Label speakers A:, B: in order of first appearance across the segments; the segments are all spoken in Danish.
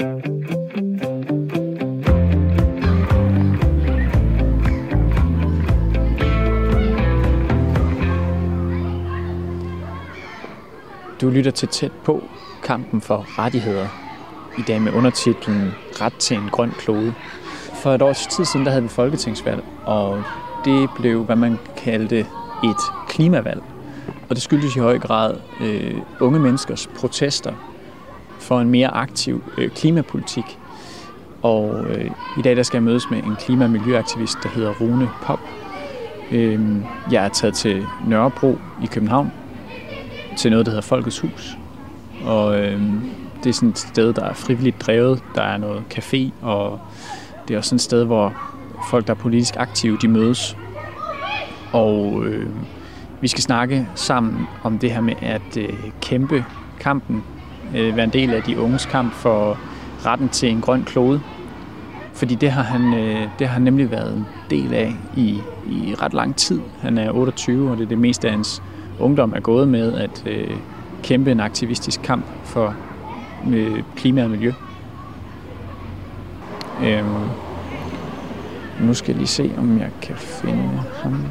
A: Du lytter til tæt på kampen for rettigheder. I dag med undertitlen Ret til en grøn klode. For et års tid siden der havde vi folketingsvalg, og det blev, hvad man kaldte et klimavalg. Og det skyldes i høj grad øh, unge menneskers protester for en mere aktiv øh, klimapolitik. Og øh, i dag der skal jeg mødes med en klima- og miljøaktivist, der hedder Rune Pop. Øh, jeg er taget til Nørrebro i København til noget, der hedder Folkets Hus. Og øh, det er sådan et sted, der er frivilligt drevet. Der er noget café, og det er også sådan et sted, hvor folk, der er politisk aktive, de mødes. Og øh, vi skal snakke sammen om det her med at øh, kæmpe kampen, øh, være en del af de unges kamp for retten til en grøn klode. Fordi det har han, øh, det har han nemlig været en del af i, i ret lang tid. Han er 28, og det er det meste af hans ungdom er gået med at øh, kæmpe en aktivistisk kamp for øh, klima og miljø. Øhm, nu skal jeg lige se, om jeg kan finde ham.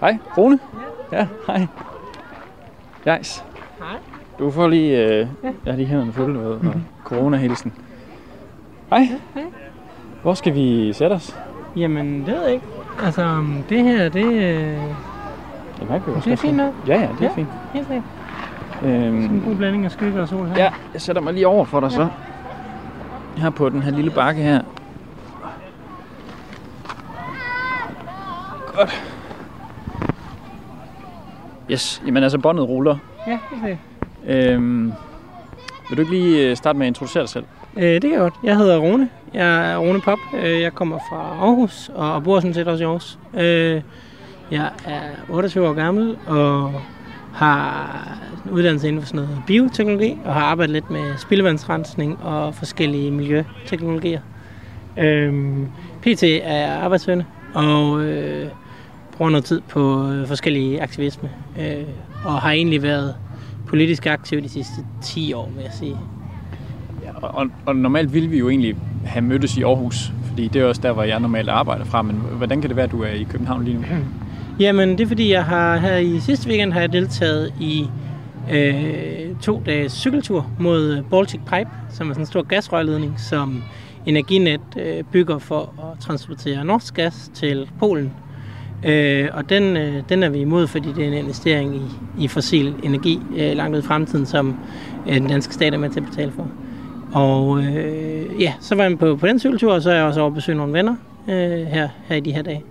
A: Hej, Rune. Ja, hej. Jais.
B: Hej.
A: Du får lige, øh, ja. jeg har lige hænderne fulde med, og corona-hilsen. Hej.
B: hej.
A: Hvor skal vi sætte os?
B: Jamen, det ved jeg ikke. Altså, um, det her, det, øh,
A: også
B: det er fint nok.
A: Ja, ja, det er
B: Ja.
A: fint.
B: Helt sikkert. Sådan en
A: Øhm,
B: god blanding af skygge og sol her.
A: ja, jeg sætter mig lige over for dig så. Her på den her lille bakke her. Godt. Yes, jamen altså båndet ruller.
B: Ja, helt sikkert.
A: Øhm, vil du ikke lige øh, starte med at introducere dig selv?
B: Øh, det kan jeg godt. Jeg hedder Rune. Jeg er Rune Pop. Øh, Jeg kommer fra Aarhus og bor sådan set også i Aarhus. Øh, Jeg er 28 år gammel og har en uddannelse inden for sådan noget bioteknologi og har arbejdet lidt med spildevandsrensning og forskellige miljøteknologier. Øhm, PT er arbejdssøgende og øh, bruger noget tid på øh, forskellige aktivisme øh, og har egentlig været politisk aktiv de sidste 10 år, vil jeg sige.
A: Ja, og, og, normalt ville vi jo egentlig have mødtes i Aarhus, fordi det er også der, hvor jeg normalt arbejder fra, men hvordan kan det være, at du er i København lige nu?
B: Jamen, det er fordi, jeg har her i sidste weekend har jeg deltaget i øh, to dages cykeltur mod Baltic Pipe, som er sådan en stor gasrørledning, som Energinet øh, bygger for at transportere norsk gas til Polen. Øh, og den, øh, den er vi imod, fordi det er en investering i, i fossil energi øh, langt ud i fremtiden, som øh, den danske stat er med til at betale for. Og øh, ja, så var jeg på, på den cykeltur, og så er jeg også over besøge nogle venner øh, her, her i de her dage.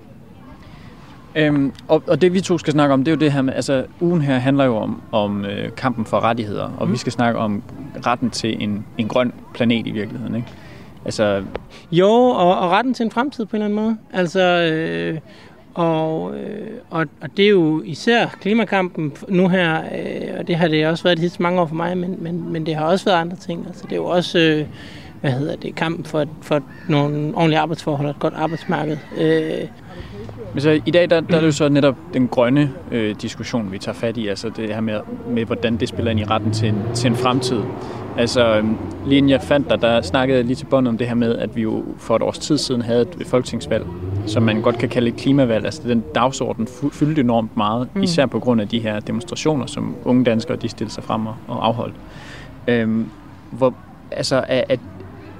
A: Øhm, og, og det vi to skal snakke om, det er jo det her med, altså ugen her handler jo om, om øh, kampen for rettigheder, og mm. vi skal snakke om retten til en, en grøn planet i virkeligheden, ikke? Altså,
B: Jo, og, og retten til en fremtid på en eller anden måde. Altså, øh, og, øh, og, og det er jo især klimakampen nu her, øh, og det har det også været de sidste mange år for mig, men, men, men det har også været andre ting. Altså, det er jo også, øh, hvad hedder det, kampen for, for nogle ordentlige arbejdsforhold og et godt arbejdsmarked. Øh,
A: men så i dag, der, der er det jo så netop den grønne øh, diskussion, vi tager fat i, altså det her med, med hvordan det spiller ind i retten til en, til en fremtid. Altså, øhm, lige inden jeg fandt dig, der snakkede jeg lige til bånd om det her med, at vi jo for et års tid siden havde et folketingsvalg, som man godt kan kalde et klimavalg. Altså, den dagsorden fyldte enormt meget, mm. især på grund af de her demonstrationer, som unge danskere de stillede sig frem og, og afholdt. Øhm, hvor, altså, at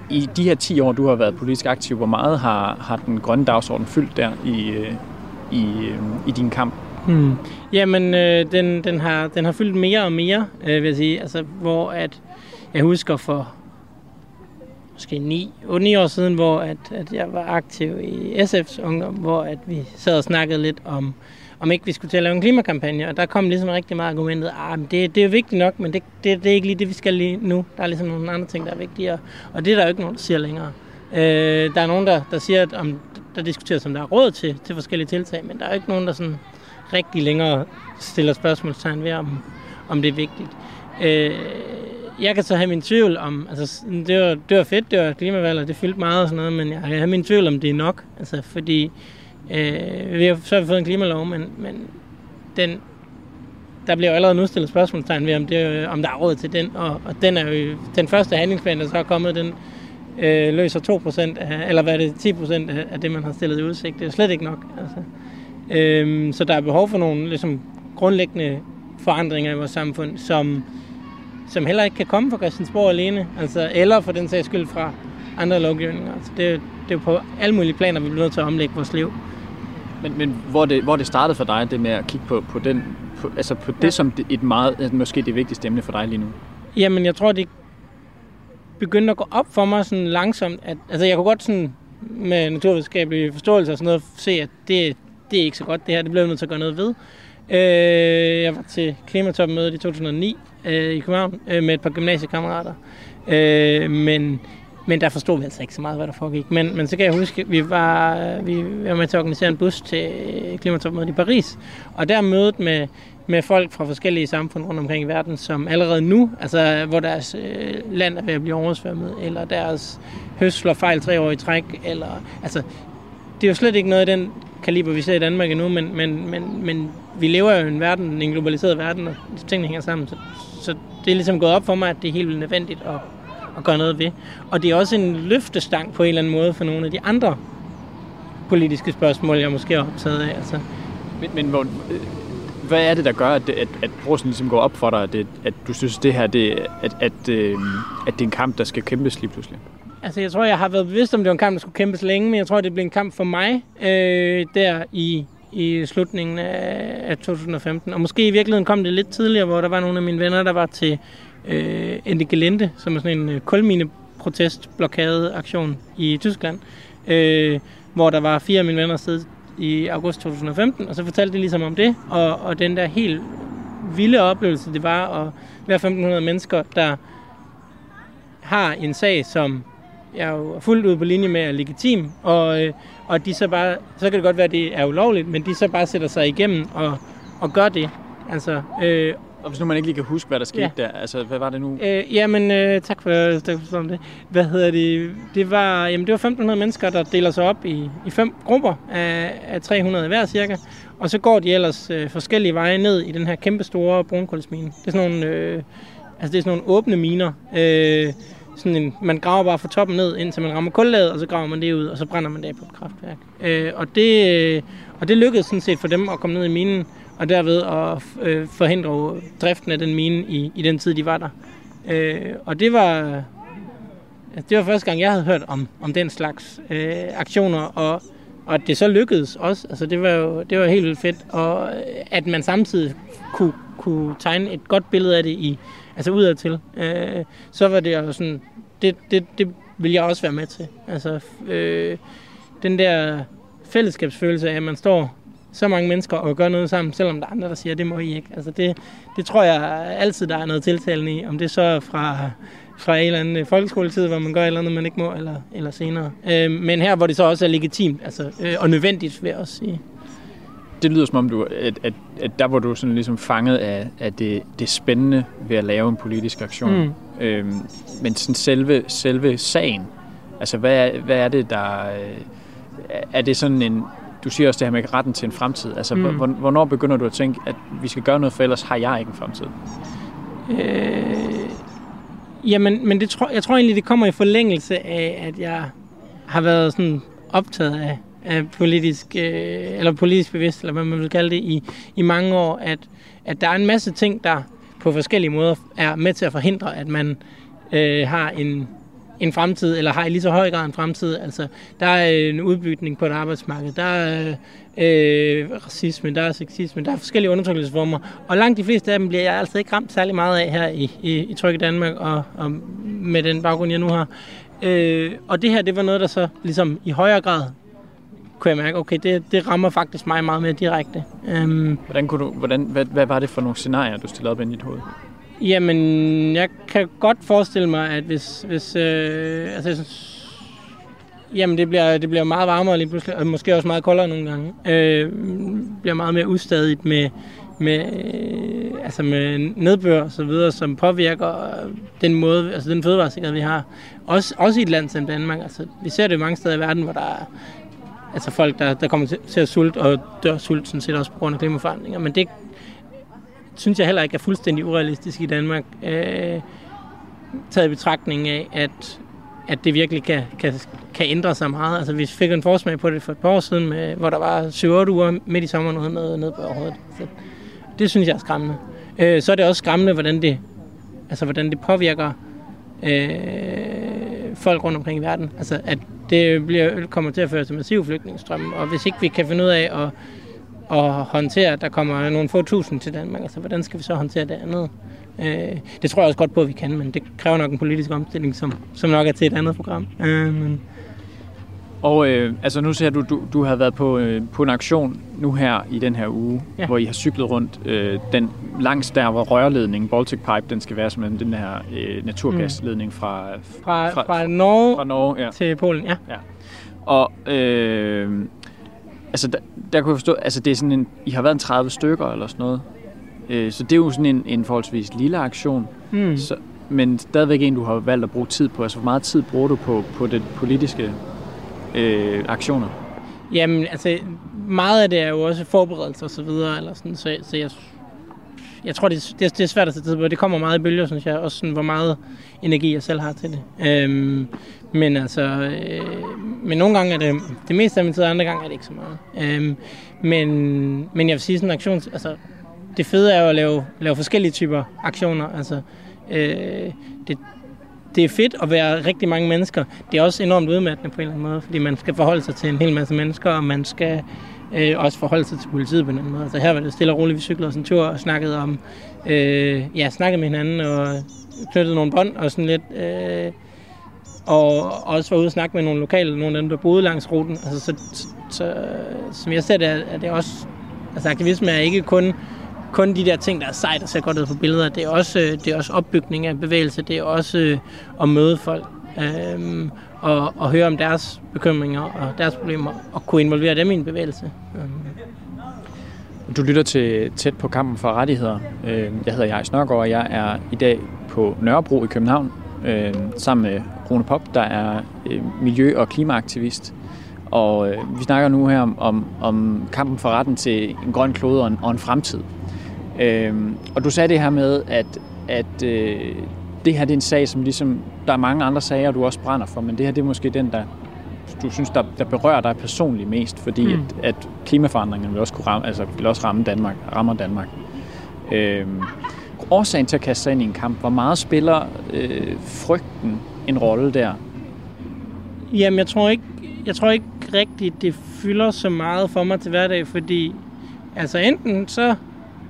A: i de her 10 år, du har været politisk aktiv, hvor meget har, har den grønne dagsorden fyldt der i, øh, i, øh, i din kamp?
B: Hmm. Jamen, øh, den, den, har, den har fyldt mere og mere, øh, vil jeg sige. Altså, hvor at, jeg husker for måske 9, 9 år siden, hvor at, at jeg var aktiv i SF's ungdom, hvor at vi sad og snakkede lidt om, om ikke vi skulle til at lave en klimakampagne, og der kom ligesom rigtig meget argumentet, ah, men det, det er vigtigt nok, men det, det, det er ikke lige det, vi skal lige nu. Der er ligesom nogle andre ting, der er vigtigere, og det er der jo ikke nogen, der siger længere. Øh, der er nogen, der, der siger, at om, der diskuteres, om der er råd til, til forskellige tiltag, men der er jo ikke nogen, der sådan rigtig længere stiller spørgsmålstegn ved, om, om det er vigtigt. Øh, jeg kan så have min tvivl om, altså det var, det var fedt, det var klimavalg, og det fyldte meget og sådan noget, men jeg kan have min tvivl om, det er nok. Altså fordi, øh, vi har, så har vi fået en klimalov, men, men den, der bliver jo allerede nu stillet spørgsmålstegn ved, om, det, øh, om der er råd til den. Og, og den er jo den første handlingsplan, der så er kommet, den øh, løser 2% af, eller hvad er det, 10% af, af det, man har stillet i udsigt. Det er jo slet ikke nok. Altså. Øh, så der er behov for nogle ligesom, grundlæggende forandringer i vores samfund, som, som heller ikke kan komme fra Christiansborg alene, altså, eller for den sags skyld fra andre lovgivninger. Altså, det, det er på alle mulige planer, vi bliver nødt til at omlægge vores liv.
A: Men, men hvor, det, hvor det startede for dig, det med at kigge på, på, den, på, altså på det ja. som et meget, måske det vigtigste emne for dig lige nu?
B: Jamen, jeg tror, det begyndte at gå op for mig sådan langsomt. At, altså, jeg kunne godt sådan med naturvidenskabelig forståelse og sådan noget se, at det, det er ikke så godt det her, det bliver nødt til at gøre noget ved. Øh, jeg var til klimatopmødet i 2009 øh, i København øh, med et par gymnasiekammerater. Øh, men, men der forstod vi altså ikke så meget, hvad der foregik. Men, men så kan jeg huske, at vi var, øh, vi var med til at organisere en bus til klimatopmødet i Paris. Og der mødet med, med folk fra forskellige samfund rundt omkring i verden, som allerede nu, altså hvor deres øh, land er ved at blive oversvømmet, eller deres høst slår fejl tre år i træk, eller altså, det er jo slet ikke noget af den kaliber, vi ser i Danmark endnu, men, men, men, men vi lever jo i en verden, en globaliseret verden, og tingene hænger sammen. Så, så det er ligesom gået op for mig, at det er helt vildt nødvendigt at, at gøre noget ved. Og det er også en løftestang på en eller anden måde for nogle af de andre politiske spørgsmål, jeg måske er optaget af. Altså.
A: Men, men hvor, hvad er det, der gør, at, at, at brosen ligesom går op for dig, at, det, at du synes, det her, det, at, at, øh, at det er en kamp, der skal kæmpes lige pludselig?
B: Altså, jeg tror, jeg har været bevidst om, det var en kamp, der skulle kæmpes længe, men jeg tror, det blev en kamp for mig øh, der i, i slutningen af, af 2015. Og måske i virkeligheden kom det lidt tidligere, hvor der var nogle af mine venner, der var til øh, Ende Gelente, som er sådan en øh, kulmine aktion i Tyskland, øh, hvor der var fire af mine venner sted i august 2015, og så fortalte de ligesom om det, og, og den der helt vilde oplevelse, det var at være 1500 mennesker, der har en sag, som jeg er jo fuldt ud på linje med er legitim, og, øh, og de så bare, så kan det godt være, at det er ulovligt, men de så bare sætter sig igennem og, og gør det. Altså,
A: øh, og hvis nu man ikke lige kan huske, hvad der skete ja. der, altså hvad var det nu?
B: Øh, jamen, øh, tak for, tak for det. Hvad hedder det? Det var, jamen, det var 1500 mennesker, der deler sig op i, i fem grupper af, af 300 hver cirka. Og så går de ellers øh, forskellige veje ned i den her kæmpe store brunkulsmine. Det er sådan nogle, øh, altså det er sådan nogle åbne miner. Øh, sådan en, man graver bare fra toppen ned, indtil man rammer kullaget, og så graver man det ud, og så brænder man det på et kraftværk. Øh, og, det, øh, og det lykkedes sådan set for dem at komme ned i minen, og derved at øh, forhindre driften af den mine i, i den tid, de var der. Øh, og det var, det var første gang, jeg havde hørt om, om den slags øh, aktioner, og, og at det så lykkedes også. Altså, det var jo det var helt vildt fedt, og øh, at man samtidig kunne, kunne tegne et godt billede af det i, altså udadtil, øh, så var det jo sådan, det, det, det vil jeg også være med til. Altså, øh, den der fællesskabsfølelse af, at man står så mange mennesker og gør noget sammen, selvom der er andre, der siger, det må I ikke. Altså det, det tror jeg altid, der er noget tiltalende i. Om det så er fra, fra en eller anden folkeskoletid, hvor man gør et eller andet, man ikke må, eller, eller senere. Øh, men her, hvor det så også er legitimt altså, øh, og nødvendigt, vil jeg også sige
A: det lyder som om, du, at, at, at der hvor du sådan ligesom fanget af, af det, det spændende ved at lave en politisk aktion. Mm. Øhm, men sådan selve, selve sagen, altså hvad hvad er det, der... Øh, er det sådan en... Du siger også det her med retten til en fremtid. Altså, mm. hvornår begynder du at tænke, at vi skal gøre noget, for ellers har jeg ikke en fremtid?
B: Øh, jamen, men det tror, jeg tror egentlig, det kommer i forlængelse af, at jeg har været sådan optaget af af politisk, øh, eller politisk bevidst, eller hvad man vil kalde det, i, i mange år, at, at der er en masse ting, der på forskellige måder er med til at forhindre, at man øh, har en, en fremtid, eller har i lige så høj grad en fremtid. Altså, der er en udbygning på et arbejdsmarked, der er øh, racisme, der er sexisme, der er forskellige undertrykkelsesformer, og langt de fleste af dem bliver jeg altså ikke ramt særlig meget af her i, i, i Tryk Danmark, og, og med den baggrund, jeg nu har. Øh, og det her, det var noget, der så ligesom i højere grad kunne jeg mærke, okay, det, det rammer faktisk mig meget mere direkte. Øhm.
A: hvordan kunne du, hvordan, hvad, hvad var det for nogle scenarier, du stillede op ind i dit hoved?
B: Jamen, jeg kan godt forestille mig, at hvis, hvis øh, altså, jeg synes, Jamen, det bliver, det bliver meget varmere lige pludselig, og måske også meget koldere nogle gange. Øh, bliver meget mere ustadigt med, med, øh, altså med nedbør og så videre, som påvirker øh, den måde, altså den fødevaresikkerhed, vi har. Også, også i et land som Danmark. Altså, vi ser det mange steder i verden, hvor der er altså folk, der, der kommer til at sulte og dør sult, sådan set også på grund af klimaforandringer. Men det synes jeg heller ikke er fuldstændig urealistisk i Danmark. Øh, taget i betragtning af, at, at det virkelig kan, kan, kan ændre sig meget. Altså, vi fik en forsmag på det for et par år siden, med, hvor der var 7-8 uger midt i sommeren uden noget ned på overhovedet. Så det synes jeg er skræmmende. Øh, så er det også skræmmende, hvordan det, altså, hvordan det påvirker øh, folk rundt omkring i verden. Altså, at det bliver, kommer til at føre til massiv flygtningestrøm, og hvis ikke vi kan finde ud af at, at håndtere, at der kommer nogle få tusind til Danmark, altså hvordan skal vi så håndtere det andet? Øh, det tror jeg også godt på, at vi kan, men det kræver nok en politisk omstilling, som, som nok er til et andet program. Øh, men
A: og øh, altså nu ser du, du, du har været på, øh, på en aktion nu her i den her uge, ja. hvor I har cyklet rundt øh, den langs der, hvor rørledningen, Baltic Pipe, den skal være som den her øh, naturgasledning fra,
B: fra, fra, fra Norge,
A: fra Norge ja.
B: til Polen. Ja.
A: ja. Og øh, altså der, der kunne jeg forstå, altså det er sådan en, I har været en 30 stykker eller sådan noget, øh, så det er jo sådan en, en forholdsvis lille aktion. Mm. Så, men stadigvæk en, du har valgt at bruge tid på. Altså, hvor meget tid bruger du på, på det politiske øh, aktioner?
B: Jamen, altså, meget af det er jo også forberedelse og så videre, eller sådan, så, så jeg, jeg tror, det, det, det er svært at sætte tid på. Det kommer meget i bølger, synes jeg, også sådan, hvor meget energi jeg selv har til det. Øhm, men altså, øh, men nogle gange er det det meste af min tid, andre gange er det ikke så meget. Øhm, men, men jeg vil sige sådan aktions... altså, det fede er jo at lave, lave forskellige typer aktioner. Altså, øh, det, det er fedt at være rigtig mange mennesker. Det er også enormt udmattende på en eller anden måde, fordi man skal forholde sig til en hel masse mennesker, og man skal øh, også forholde sig til politiet på en anden måde. Så her var det stille og roligt, vi cyklede os en tur og snakkede om, øh, ja, snakkede med hinanden og knyttede nogle bånd og sådan lidt, øh, og også var ude og snakke med nogle lokale, nogle af dem, der boede langs ruten. Altså, så, så, så som jeg ser det, er det også, altså aktivisme er ikke kun kun de der ting, der er sejt og ser godt ud på billeder. Det er også, øh, det er også opbygning af bevægelse. Det er også øh, at møde folk øhm, og, og høre om deres bekymringer og deres problemer og kunne involvere dem i en bevægelse.
A: Du lytter til tæt på kampen for rettigheder. Øh, jeg hedder Jais Nørgaard, og jeg er i dag på Nørrebro i København øh, sammen med Rune Pop, der er øh, miljø- og klimaaktivist. Og vi snakker nu her om, om, om kampen for retten til en grøn klode og en, og en fremtid. Øhm, og du sagde det her med, at, at øh, det her det er en sag, som ligesom, der er mange andre sager, du også brænder for, men det her det er måske den, der du synes, der, der berører dig personligt mest, fordi mm. at, at klimaforandringerne vil også, kunne ramme, altså, vil også ramme Danmark, rammer Danmark. Øhm, årsagen til at kaste sig ind i en kamp, hvor meget spiller øh, frygten en rolle der?
B: Jamen, jeg tror ikke, jeg tror ikke rigtigt, det fylder så meget for mig til hverdag, fordi altså enten så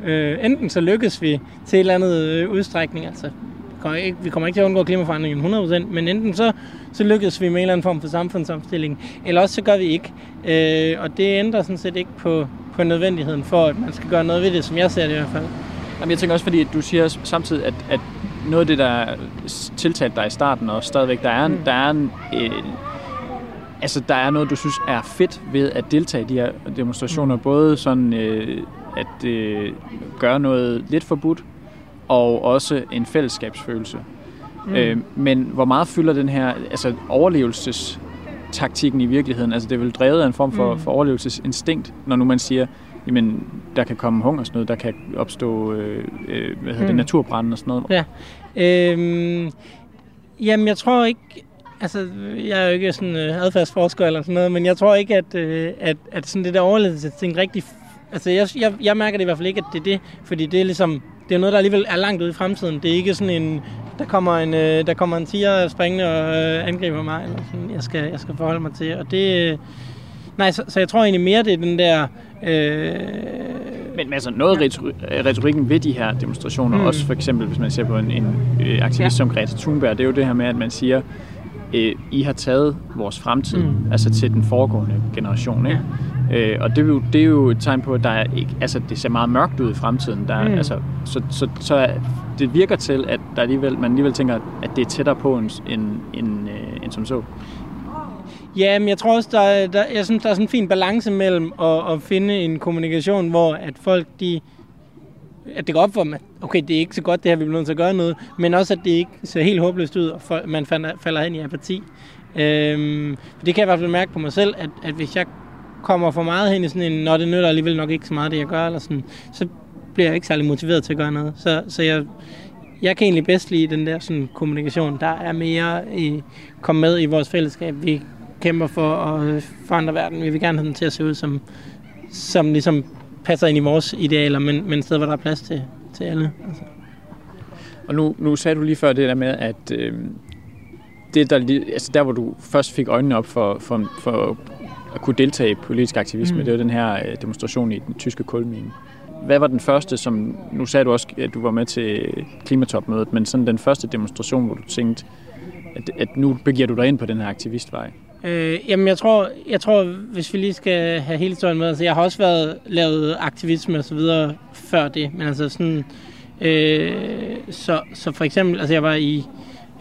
B: Øh, enten så lykkes vi til et eller andet øh, udstrækning, altså kommer ikke, vi kommer ikke til at undgå klimaforandringen 100%, men enten så, så lykkes vi med en eller anden form for samfundsomstilling, eller også så gør vi ikke. Øh, og det ændrer sådan set ikke på, på nødvendigheden for, at man skal gøre noget ved det, som jeg ser det i hvert fald.
A: Jamen, jeg tænker også, fordi du siger samtidig, at, at noget af det, der tiltalt dig i starten, og stadigvæk, der er, mm. der er en, øh, altså, der er noget, du synes er fedt ved at deltage i de her demonstrationer, mm. både sådan øh, at øh, gøre noget lidt forbudt, og også en fællesskabsfølelse. Mm. Øh, men hvor meget fylder den her altså overlevelsestaktikken i virkeligheden? Altså det er vel drevet af en form for, mm. for overlevelsesinstinkt, når nu man siger, jamen der kan komme hungersnød, der kan opstå øh, øh, hvad hedder mm. det, naturbrænde og sådan noget.
B: Ja. Øhm, jamen jeg tror ikke, altså jeg er jo ikke sådan øh, adfærdsforsker eller sådan noget, men jeg tror ikke, at, øh, at, at sådan det der overlevelsesting rigtig Altså, jeg, jeg, jeg mærker det i hvert fald ikke, at det er det, fordi det er ligesom, det er noget, der alligevel er langt ude i fremtiden. Det er ikke sådan en, der kommer en, øh, der kommer en tiger springende og øh, angriber mig, eller sådan, jeg skal, jeg skal forholde mig til. Og det, øh, nej, så, så jeg tror egentlig mere, det er den der... Øh,
A: men altså noget ja. retorikken ved de her demonstrationer, mm. også for eksempel hvis man ser på en, en øh, aktivist ja. som Greta Thunberg, det er jo det her med, at man siger, øh, I har taget vores fremtid, mm. altså til den foregående generation. Ikke? Ja. Øh, og det er, jo, det er jo et tegn på, at der er ikke, altså, det ser meget mørkt ud i fremtiden. Der, mm. altså, så, så, så det virker til, at der alligevel, man alligevel tænker, at det er tættere på end, end, end, øh, end som så.
B: Ja, men jeg tror også, der, der, jeg synes, der er sådan en fin balance mellem at, at finde en kommunikation, hvor at folk, de, at det går op for dem, at okay, det er ikke så godt det her, vi bliver nødt til at gøre noget, men også, at det ikke ser helt håbløst ud, og man falder, falder ind i apati. Øhm, det kan jeg i hvert fald mærke på mig selv, at, at hvis jeg kommer for meget hen i sådan en, når det nytter alligevel nok ikke så meget, det jeg gør, eller sådan, så, bliver jeg ikke særlig motiveret til at gøre noget. Så, så jeg, jeg kan egentlig bedst lide den der sådan, kommunikation, der er mere i komme med i vores fællesskab. Vi kæmper for at øh, forandre verden. Vi vil gerne have den til at se ud som, som ligesom passer ind i vores idealer, men, men et sted, hvor der er plads til, til alle. Altså.
A: Og nu, nu sagde du lige før det der med, at øh, det der, altså der, hvor du først fik øjnene op for, for, for at kunne deltage i politisk aktivisme, mm. det var den her øh, demonstration i den tyske kulmine. Hvad var den første, som, nu sagde du også, at du var med til klimatopmødet, men sådan den første demonstration, hvor du tænkte, at, at nu begiver du dig ind på den her aktivistvej?
B: Øh, jamen, jeg tror, jeg tror, hvis vi lige skal have hele historien med, altså jeg har også været lavet aktivisme og så videre før det, men altså sådan, øh, så, så for eksempel, altså jeg var i,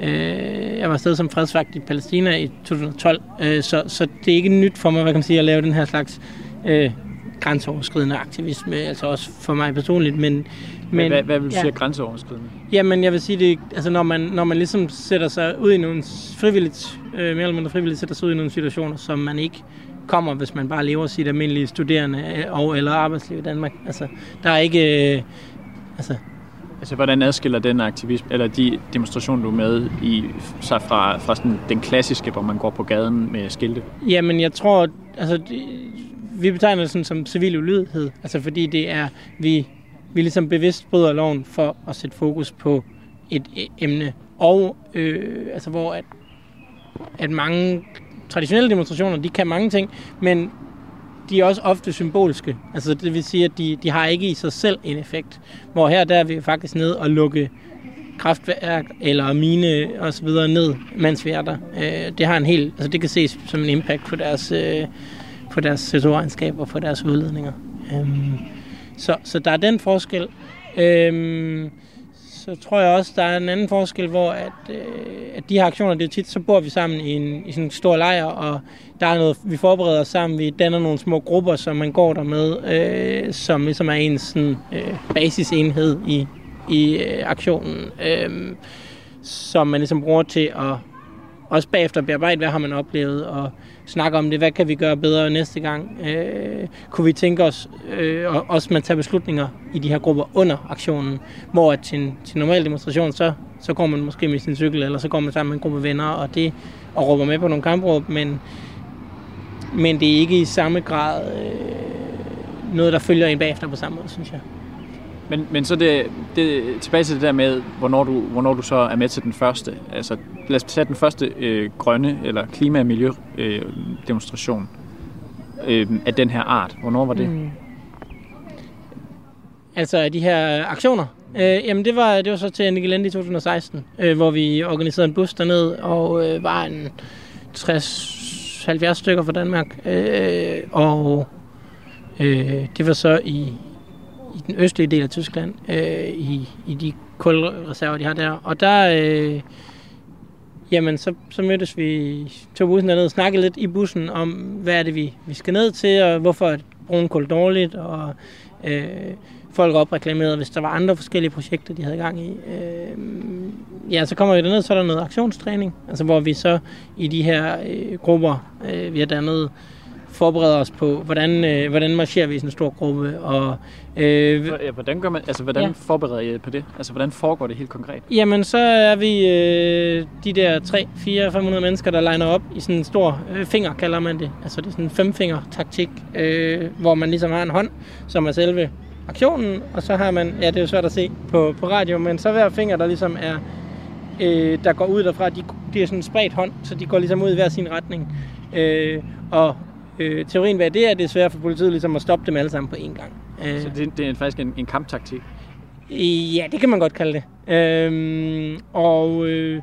B: øh, jeg var afsted som fredsvagt i Palæstina i 2012, øh, så, så det er ikke nyt for mig, hvad kan man sige, at lave den her slags øh, grænseoverskridende aktivisme, altså også for mig personligt, men...
A: men hvad, hvad vil du ja. sige grænseoverskridende?
B: Jamen, jeg vil sige det, altså når man, når man ligesom sætter sig ud i nogle frivilligt, øh, mere eller mindre frivilligt, sætter sig ud i nogle situationer, som man ikke kommer, hvis man bare lever sit almindelige studerende og eller arbejdsliv i Danmark. Altså, der er ikke... Øh,
A: altså, Altså, hvordan adskiller den aktivisme, eller de demonstrationer, du er med i, sig fra, fra sådan den klassiske, hvor man går på gaden med skilte?
B: Jamen, jeg tror, altså, vi betegner det sådan som civil ulydighed, altså fordi det er, vi, vi ligesom bevidst bryder loven for at sætte fokus på et e, emne, og øh, altså hvor at, at mange traditionelle demonstrationer, de kan mange ting, men de er også ofte symbolske. Altså det vil sige, at de, de har ikke i sig selv en effekt. Hvor her der er vi faktisk ned og lukke kraftværk eller mine og så videre ned, mens vi er der. Øh, det har en helt, altså det kan ses som en impact på deres øh, på deres CO2-regnskab og på deres udledninger. Øhm, så, så der er den forskel. Øh, så tror jeg også, der er en anden forskel, hvor at, øh, at de her aktioner, det er tit, så bor vi sammen i, en, i sådan en stor lejr, og der er noget, vi forbereder os sammen, vi danner nogle små grupper, som man går der med, øh, som ligesom er en sådan, øh, basisenhed i, i øh, aktionen, øh, som man ligesom bruger til at også bagefter bearbejde, hvad har man oplevet, og snakke om det, hvad kan vi gøre bedre næste gang. Øh, kunne vi tænke os, øh, og også man tager beslutninger i de her grupper under aktionen, hvor at til, en, til en normal demonstration, så, så går man måske med sin cykel, eller så går man sammen med en gruppe venner, og det og råber med på nogle kampråb, men, men det er ikke i samme grad øh, noget, der følger en bagefter på samme måde, synes jeg.
A: Men, men så det, det, tilbage til det der med, hvornår du, hvornår du så er med til den første. Altså, lad os tage den første øh, grønne eller klima- og miljødemonstration øh, af den her art. Hvornår var det? Mm.
B: Altså de her aktioner? Øh, jamen det var, det var så til Nigelende i 2016, øh, hvor vi organiserede en bus derned, og øh, var en 60-70 stykker fra Danmark. Øh, og øh, det var så i i den østlige del af Tyskland, øh, i, i de kulreserver, de har der. Og der, øh, jamen, så, så mødtes vi, tog bussen derned og snakkede lidt i bussen om, hvad er det, vi, vi skal ned til, og hvorfor er brunkul dårligt, og øh, folk opreklamerede, hvis der var andre forskellige projekter, de havde gang i. Øh, ja, så kommer vi derned, så er der noget aktionstræning, altså hvor vi så i de her øh, grupper, øh, vi har dannet, forbereder os på, hvordan, øh, hvordan marcherer vi i sådan en stor gruppe. Og,
A: øh, hvordan gør man, altså, hvordan ja. forbereder I på det? Altså, hvordan foregår det helt konkret?
B: Jamen, så er vi øh, de der 3, 4, 500 mennesker, der legner op i sådan en stor øh, finger, kalder man det. Altså, det er sådan en femfinger-taktik, øh, hvor man ligesom har en hånd, som er selve aktionen, og så har man, ja, det er jo svært at se på, på radio, men så hver finger, der ligesom er, øh, der går ud derfra, de, de er sådan en spredt hånd, så de går ligesom ud i hver sin retning. Øh, og Øh, teorien hvad det er, det er svært for politiet ligesom at stoppe dem alle sammen på én gang.
A: Øh, så det, det er faktisk en, en kamptaktik?
B: Ja, det kan man godt kalde det. Øh, og, øh,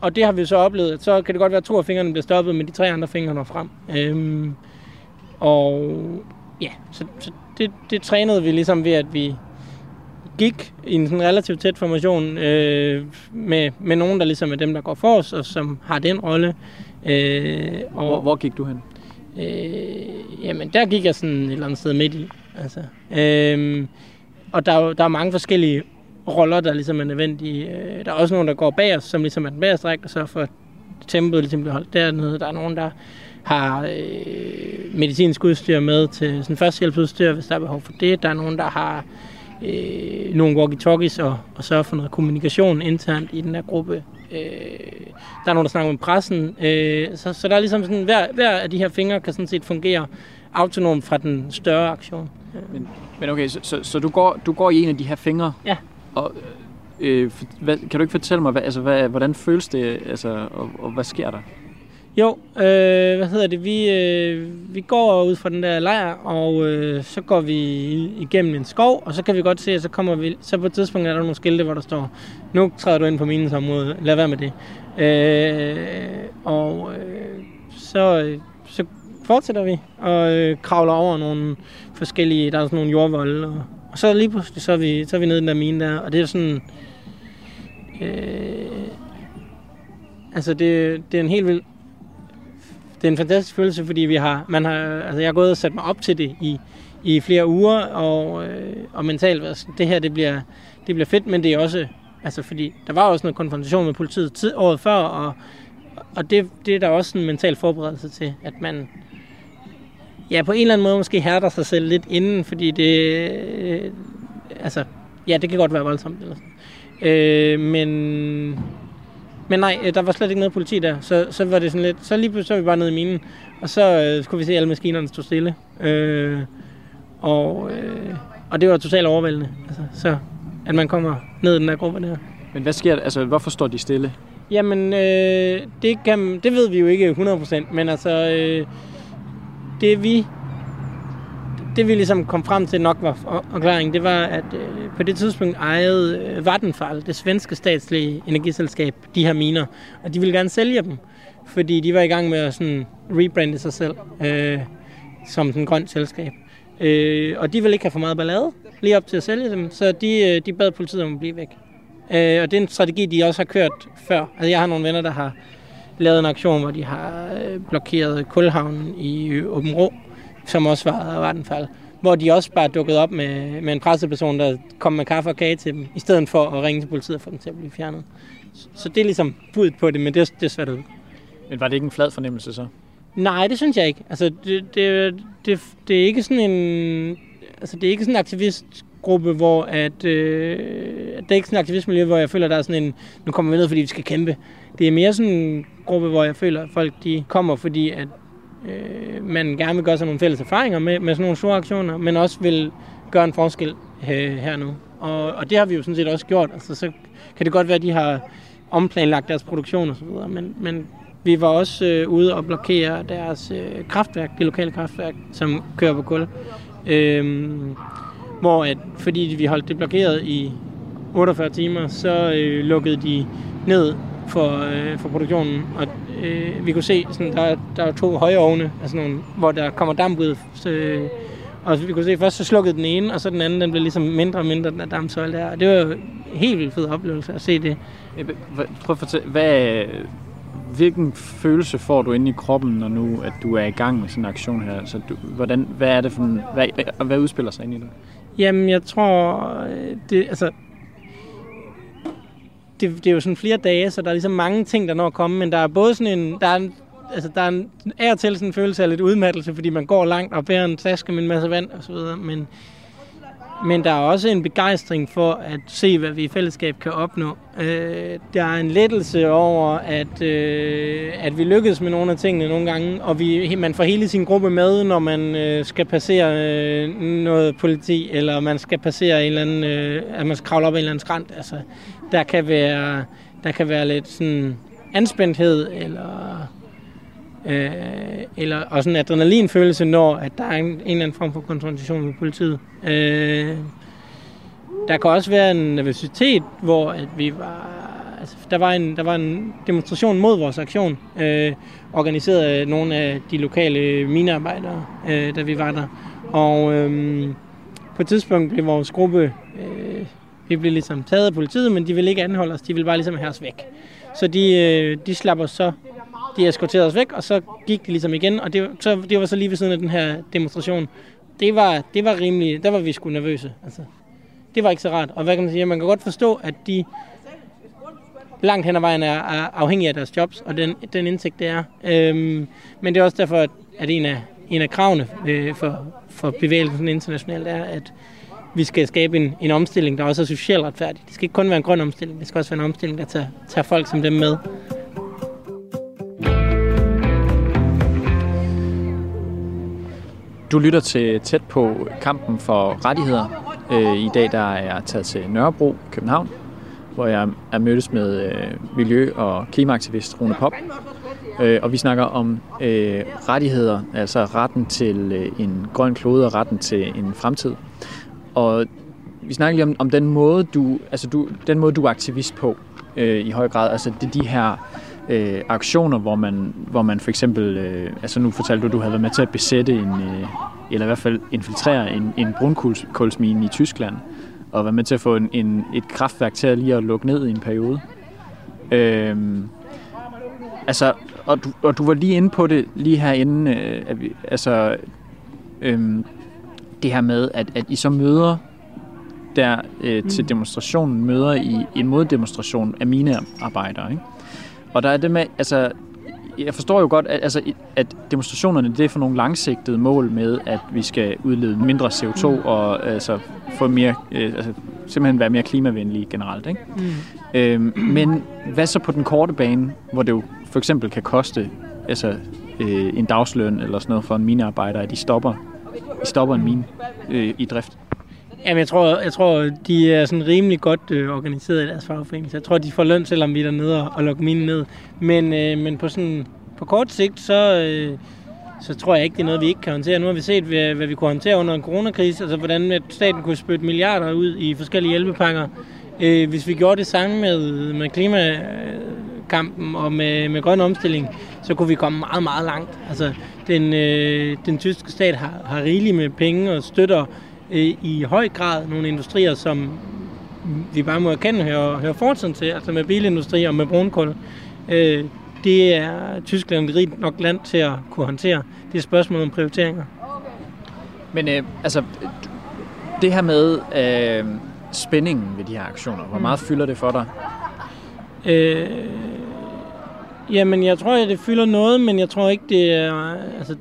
B: og det har vi så oplevet, så kan det godt være, at to af fingrene bliver stoppet, men de tre andre fingre når frem. Øh, og ja, så, så det, det trænede vi ligesom ved, at vi gik i en sådan relativt tæt formation øh, med, med nogen, der ligesom er dem, der går for os, og som har den rolle.
A: Øh, og hvor, hvor gik du hen?
B: Øh, jamen, der gik jeg sådan et eller andet sted midt i. Altså. Øh, og der, er, der er mange forskellige roller, der ligesom er nødvendige. Øh, der er også nogen, der går bag os, som ligesom er den bagerste række, og så for tempoet ligesom bliver holdt dernede. Der er nogen, der har øh, medicinsk udstyr med til sådan førstehjælpsudstyr, hvis der er behov for det. Der er nogen, der har øh, nogle walkie-talkies og, og sørge for noget kommunikation internt i den der gruppe. Øh, der er nogen, der snakker med pressen. Øh, så, så der er ligesom sådan, hver, hver af de her fingre kan sådan set fungere autonom fra den større aktion.
A: Men, men okay, så, så, så du, går, du går i en af de her fingre?
B: Ja.
A: Og, øh, hvad, kan du ikke fortælle mig, hvad, altså, hvad, hvordan føles det, altså, og, og hvad sker der?
B: Jo, øh, hvad hedder det? Vi, øh, vi går ud fra den der lejr, og øh, så går vi igennem en skov, og så kan vi godt se, at så kommer vi, så på et tidspunkt er der nogle skilte, hvor der står, nu træder du ind på minens område, lad være med det. Øh, og øh, så, øh, så fortsætter vi og øh, kravler over nogle forskellige, der er sådan nogle jordvolde, og, og så lige pludselig, så er vi, så er vi nede i den der mine der, og det er sådan, øh, altså det, det er en helt vild det er en fantastisk følelse, fordi vi har, man har, altså jeg har gået og sat mig op til det i, i flere uger, og, øh, og mentalt, altså, det her det bliver, det bliver fedt, men det er også, altså fordi der var også noget konfrontation med politiet tid, året før, og, og det, det er der også en mental forberedelse til, at man ja, på en eller anden måde måske hærder sig selv lidt inden, fordi det, øh, altså, ja, det kan godt være voldsomt, eller sådan. Øh, men men nej, øh, der var slet ikke noget politi der, så, så var det sådan lidt, så lige pludselig så var vi bare nede i minen, og så øh, skulle vi se alle maskinerne stå stille. Øh, og, øh, og det var totalt overvældende, altså, så at man kommer ned i den der gruppe der.
A: Men hvad sker der? Altså, hvorfor står de stille?
B: Jamen, øh, det, kan, det ved vi jo ikke 100%, men altså, øh, det vi det vi ligesom kom frem til nok var forklaringen, det var, at øh, på det tidspunkt ejede øh, Vattenfall, det svenske statslige energiselskab, de her miner, og de ville gerne sælge dem, fordi de var i gang med at sådan rebrande sig selv øh, som den grønt selskab. Øh, og de ville ikke have for meget ballade lige op til at sælge dem, så de, øh, de bad politiet om at blive væk. Øh, og det er en strategi, de også har kørt før. Altså, jeg har nogle venner, der har lavet en aktion, hvor de har øh, blokeret kulhavnen i Åben Rå, som også var Vattenfall, hvor de også bare dukkede op med, med en presseperson, der kom med kaffe og kage til dem, i stedet for at ringe til politiet og få dem til at blive fjernet. Så det er ligesom budet på det, men det, det er svært ud.
A: Men var det ikke en flad fornemmelse så?
B: Nej, det synes jeg ikke. Altså, det, det, det, det er ikke sådan en... Altså, det er ikke sådan en aktivistgruppe, hvor at, øh, det er ikke sådan en aktivistmiljø, hvor jeg føler, der er sådan en, nu kommer vi ned, fordi vi skal kæmpe. Det er mere sådan en gruppe, hvor jeg føler, at folk de kommer, fordi at øh, man gerne vil gøre sig nogle fælles erfaringer med, med sådan nogle store aktioner, men også vil gøre en forskel øh, her nu. Og, og det har vi jo sådan set også gjort. Altså, så kan det godt være, at de har omplanlagt deres produktion og så videre, men, men vi var også øh, ude og blokere deres øh, kraftværk, det lokale kraftværk, som kører på kul. Øh, hvor at, fordi vi holdt det blokeret i 48 timer, så øh, lukkede de ned for, øh, for produktionen, og øh, vi kunne se, sådan, der, der er to høje ovne, altså nogle, hvor der kommer damp ud. Så, øh, og vi kunne se, først så slukkede den ene, og så den anden, den blev ligesom mindre og mindre, den der dampsøjle der. Og det var jo en helt vildt fed oplevelse at se det.
A: Prøv at fortælle, hvad, hvilken følelse får du inde i kroppen, når nu at du er i gang med sådan en aktion her? Altså, du, hvordan, hvad er det for en, hvad, hvad udspiller sig ind i det?
B: Jamen, jeg tror, det, altså, det, det er jo sådan flere dage, så der er ligesom mange ting, der når at komme, men der er både sådan en, der er en, altså der er en, er til sådan en følelse af lidt udmattelse, fordi man går langt og bærer en taske med en masse vand og så videre, men, men der er også en begejstring for at se, hvad vi i fællesskab kan opnå. Øh, der er en lettelse over, at, øh, at vi lykkedes med nogle af tingene nogle gange, og vi, man får hele sin gruppe med, når man øh, skal passere øh, noget politi, eller man skal passere en eller anden, øh, at man skal kravle op en eller anden skrant. Altså, der kan være, der kan være lidt sådan anspændthed, eller, øh, eller også en adrenalinfølelse, når at der er en, en eller anden form for konfrontation med politiet. Øh, der kan også være en nervøsitet, hvor at vi var, altså, der, var en, der var en demonstration mod vores aktion, øh, organiseret af nogle af de lokale minearbejdere, øh, da vi var der. Og øh, på et tidspunkt blev vores gruppe øh, vi blev ligesom taget af politiet, men de ville ikke anholde os. De ville bare ligesom have os væk. Så de, øh, de slapper os så, de eskorterede os væk, og så gik de ligesom igen. Og det, så, det var så lige ved siden af den her demonstration. Det var, det var rimelig, der var vi sgu nervøse. Altså, det var ikke så rart. Og hvad kan man sige? Man kan godt forstå, at de langt hen ad vejen er, er afhængige af deres jobs, og den, den indsigt, det er. Øhm, men det er også derfor, at en af, en af kravene øh, for, for bevægelsen internationalt er, at vi skal skabe en, en omstilling, der også er socialt retfærdig. Det skal ikke kun være en grøn omstilling, det skal også være en omstilling, der tager, tager folk som dem med.
A: Du lytter til tæt på kampen for rettigheder. Øh, I dag der er jeg taget til Nørrebro, København, hvor jeg er mødtes med øh, miljø- og klimaaktivist Rune Pop. Øh, og vi snakker om øh, rettigheder, altså retten til en grøn klode og retten til en fremtid. Og vi snakker lige om, om den måde, du, altså du, den måde, du er aktivist på øh, i høj grad. Altså det er de her øh, aktioner, hvor man, hvor man for eksempel, øh, altså nu fortalte du, at du havde været med til at besætte en, øh, eller i hvert fald infiltrere en, en brunkulsmine i Tyskland, og være med til at få en, en, et kraftværk til at lige at lukke ned i en periode. Øh, altså, og du, og du var lige inde på det lige herinde, øh, at vi, altså, øh, det her med, at, at I så møder der øh, til demonstrationen, møder I en moddemonstration af mine arbejdere, ikke? Og der er det med, altså, jeg forstår jo godt, at, altså, at demonstrationerne det er for nogle langsigtede mål med, at vi skal udlede mindre CO2 og altså, få mere, øh, altså, simpelthen være mere klimavenlige generelt. Ikke? Mm. Øhm, men hvad så på den korte bane, hvor det jo for eksempel kan koste altså, øh, en dagsløn eller sådan noget for en minearbejder, at de stopper, de stopper en mine øh, i drift?
B: Jamen, jeg tror, jeg tror, de er sådan rimelig godt øh, organiseret i deres fagforening. Så jeg tror, de får løn, selvom vi er dernede og, og lukker minen ned. Men, øh, men på, sådan, på kort sigt, så, øh, så tror jeg ikke, det er noget, vi ikke kan håndtere. Nu har vi set, hvad, hvad vi kunne håndtere under en coronakrise. Altså, hvordan at staten kunne spytte milliarder ud i forskellige hjælpepakker. Øh, hvis vi gjorde det samme med, med klimakampen og med, med grøn omstilling, så kunne vi komme meget, meget langt. Altså, den, øh, den tyske stat har, har rigeligt med penge og støtter øh, i høj grad nogle industrier, som vi bare må erkende hører, hører fortiden til, altså med bilindustri og med brunkul. Øh, det er Tyskland et rigt nok land til at kunne håndtere. Det er spørgsmål om prioriteringer.
A: Men øh, altså, det her med øh, spændingen ved de her aktioner, hvor meget mm. fylder det for dig?
B: Øh, jamen, jeg tror, at det fylder noget, men jeg tror ikke, det er... Altså,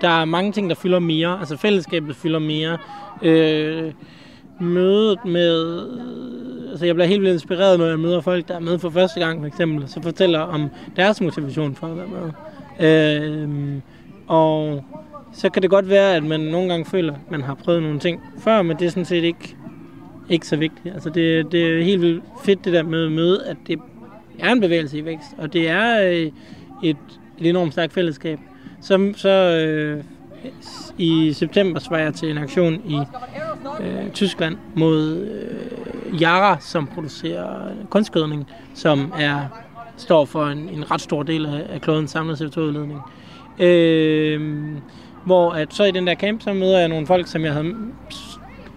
B: der er mange ting, der fylder mere. Altså, fællesskabet fylder mere. Øh, mødet med... Altså jeg bliver helt vildt inspireret, når jeg møder folk, der er med for første gang, for eksempel, så fortæller om deres motivation for at være med. Øh, og så kan det godt være, at man nogle gange føler, at man har prøvet nogle ting før, men det er sådan set ikke, ikke så vigtigt. Altså det, det er helt vildt fedt det der med at møde, at det er en bevægelse i vækst, og det er øh, et, et enormt stærkt fællesskab. Så, så øh, i september var jeg til en aktion i øh, Tyskland mod øh, Yara, som producerer kunstgødning, som er står for en, en ret stor del af, af klodens samlede CO2-udledning. Øh, hvor at så i den der camp, så møder jeg nogle folk, som jeg havde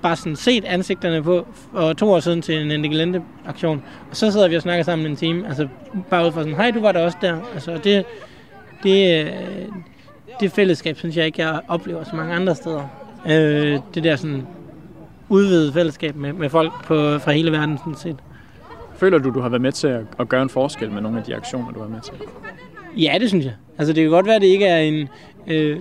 B: bare sådan set ansigterne på for to år siden til en Endigelente aktion. Og så sidder vi og snakker sammen en time. Altså bare ud fra sådan, hej, du var der også der. Altså det, det, øh, det fællesskab, synes jeg ikke, jeg oplever så mange andre steder. Øh, det der sådan udvidet fællesskab med, med folk på, fra hele verden, sådan set.
A: Føler du, du har været med til at, at gøre en forskel med nogle af de aktioner, du har med til?
B: Ja, det synes jeg. Altså, det kan godt være, at det ikke er en... Øh,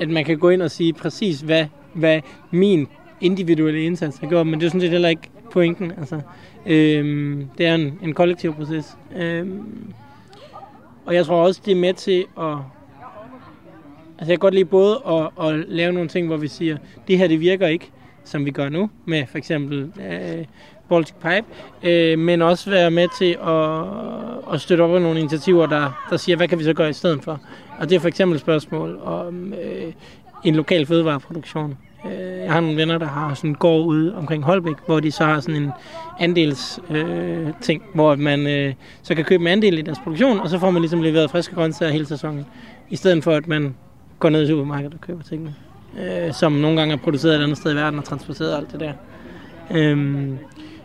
B: at man kan gå ind og sige præcis, hvad, hvad min individuelle indsats har gjort, men det er sådan set heller ikke pointen. Altså, øh, det er en, en kollektiv proces. Øh, og jeg tror også, det er med til at... Altså jeg kan godt lide både at, at lave nogle ting, hvor vi siger, det her det virker ikke, som vi gør nu, med for eksempel øh, Baltic Pipe, øh, men også være med til at, at støtte op af nogle initiativer, der, der siger, hvad kan vi så gøre i stedet for? Og det er for eksempel spørgsmål om øh, en lokal fødevareproduktion. Øh, jeg har nogle venner, der har sådan en gård ude omkring Holbæk, hvor de så har sådan en andels øh, ting, hvor man øh, så kan købe en andel i deres produktion, og så får man ligesom leveret friske grøntsager hele sæsonen, i stedet for at man går ned i supermarkedet og køber tingene, øh, som nogle gange er produceret et andet sted i verden og transporteret alt det der. Øh,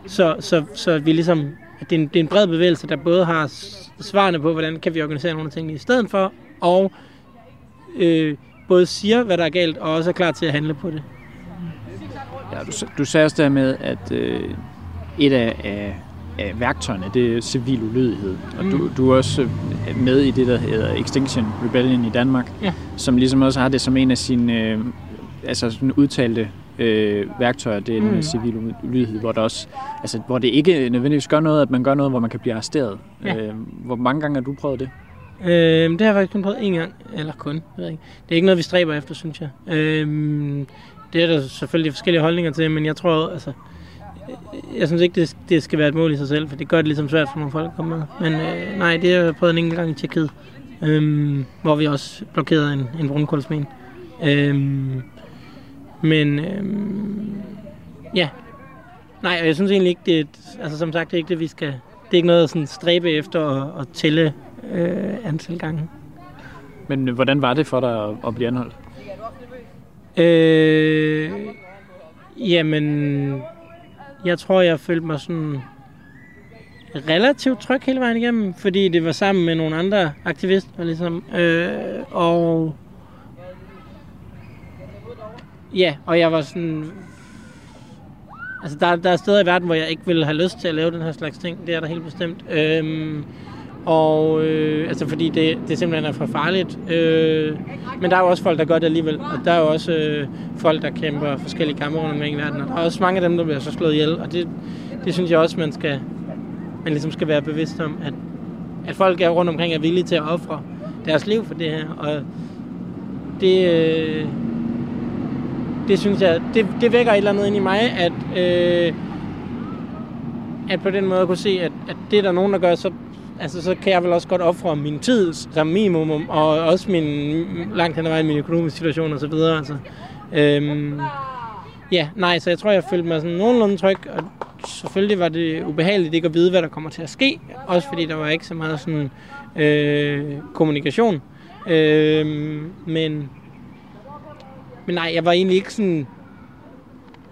B: så, så, så vi ligesom, det er, en, det er en bred bevægelse, der både har svarene på, hvordan kan vi organisere nogle af tingene i stedet for, og øh, både siger, hvad der er galt, og også er klar til at handle på det.
A: Ja, du, du sagde også der med, at øh, et af, af, af værktøjerne, det er civil ulydighed. Og mm. du, du er også øh, med i det, der hedder Extinction Rebellion i Danmark, ja. som ligesom også har det som en af sine øh, altså sådan udtalte øh, værktøjer, det er den
B: Mm.
A: civil ulydighed, hvor, der også, altså, hvor det ikke nødvendigvis gør noget, at man gør noget, hvor man kan blive arresteret.
B: Ja.
A: Øh, hvor mange gange har du prøvet det?
B: Øh, det har jeg faktisk kun prøvet en gang, eller kun, jeg ved ikke. Det er ikke noget, vi stræber efter, synes jeg. Øh, det er der selvfølgelig forskellige holdninger til, men jeg tror, altså, jeg synes ikke, det, det skal være et mål i sig selv, for det gør det ligesom svært for nogle folk at komme med. Men øh, nej, det har jeg prøvet en enkelt gang i Tjekkiet, øh, hvor vi også blokerede en, en brunkålsmen. Øh, men øh, ja, nej, og jeg synes egentlig ikke, det er, altså som sagt, det er ikke det, vi skal, det er ikke noget at sådan stræbe efter og, at tælle øh, antal gange.
A: Men hvordan var det for dig at, at blive anholdt?
B: Øh, jamen, jeg tror, jeg følte mig sådan relativt tryg hele vejen igennem, fordi det var sammen med nogle andre aktivister, ligesom. Øh, og ja, og jeg var sådan... Altså, der, der er steder i verden, hvor jeg ikke ville have lyst til at lave den her slags ting. Det er der helt bestemt. Øhm, og øh, altså fordi det, det simpelthen er for farligt. Øh, men der er jo også folk, der gør det alligevel. Og der er jo også øh, folk, der kæmper forskellige kampe rundt omkring i verden. Og der er også mange af dem, der bliver så slået ihjel. Og det, det synes jeg også, man skal, man ligesom skal være bevidst om, at, at folk er rundt omkring er villige til at ofre deres liv for det her. Og det, øh, det synes jeg, det, det vækker et eller andet ind i mig, at, øh, at på den måde at kunne se, at, at det er der nogen, der gør, så, altså, så kan jeg vel også godt ofre min tid som minimum, og også min, langt hen ad vejen min økonomiske situation og så videre. Altså. Øhm, ja, nej, så jeg tror, jeg følte mig sådan nogenlunde tryg, og selvfølgelig var det ubehageligt ikke at vide, hvad der kommer til at ske, også fordi der var ikke så meget sådan, øh, kommunikation. Øh, men, men nej, jeg var egentlig ikke sådan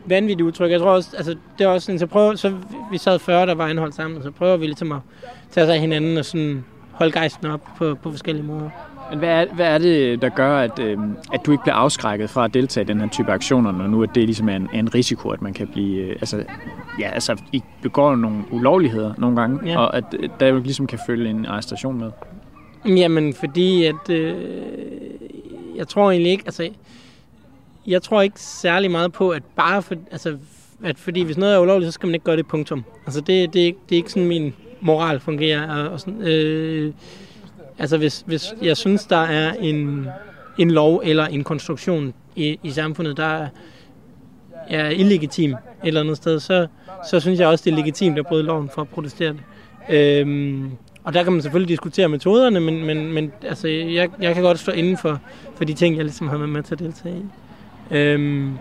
B: vanvittigt udtryk. Jeg tror også, altså, det er også sådan, så prøver, så vi sad 40, der var anholdt sammen, så prøver vi ligesom at tage sig af hinanden og sådan holde gejsten op på, på forskellige måder.
A: Men hvad er, hvad er det, der gør, at, øh, at du ikke bliver afskrækket fra at deltage i den her type aktioner, når nu at det ligesom er en, er en risiko, at man kan blive... Øh, altså, ja, altså, I begår nogle ulovligheder nogle gange,
B: Ja.
A: og at øh, der jo ligesom kan følge en arrestation med.
B: Jamen, fordi at... Øh, jeg tror egentlig ikke... Altså, jeg tror ikke særlig meget på, at bare for... Altså, at fordi hvis noget er ulovligt, så skal man ikke gøre det punktum. Altså, det, det, er, ikke, det er ikke sådan, min moral fungerer. Og, og sådan, øh, altså, hvis, hvis jeg synes, der er en, en lov eller en konstruktion i, i samfundet, der er, er illegitim et eller andet sted, så, så synes jeg også, det er legitimt at bryde loven for at protestere det. Øhm, og der kan man selvfølgelig diskutere metoderne, men, men, men altså, jeg, jeg kan godt stå inden for, for de ting, jeg ligesom har været med til at deltage i. Øhm,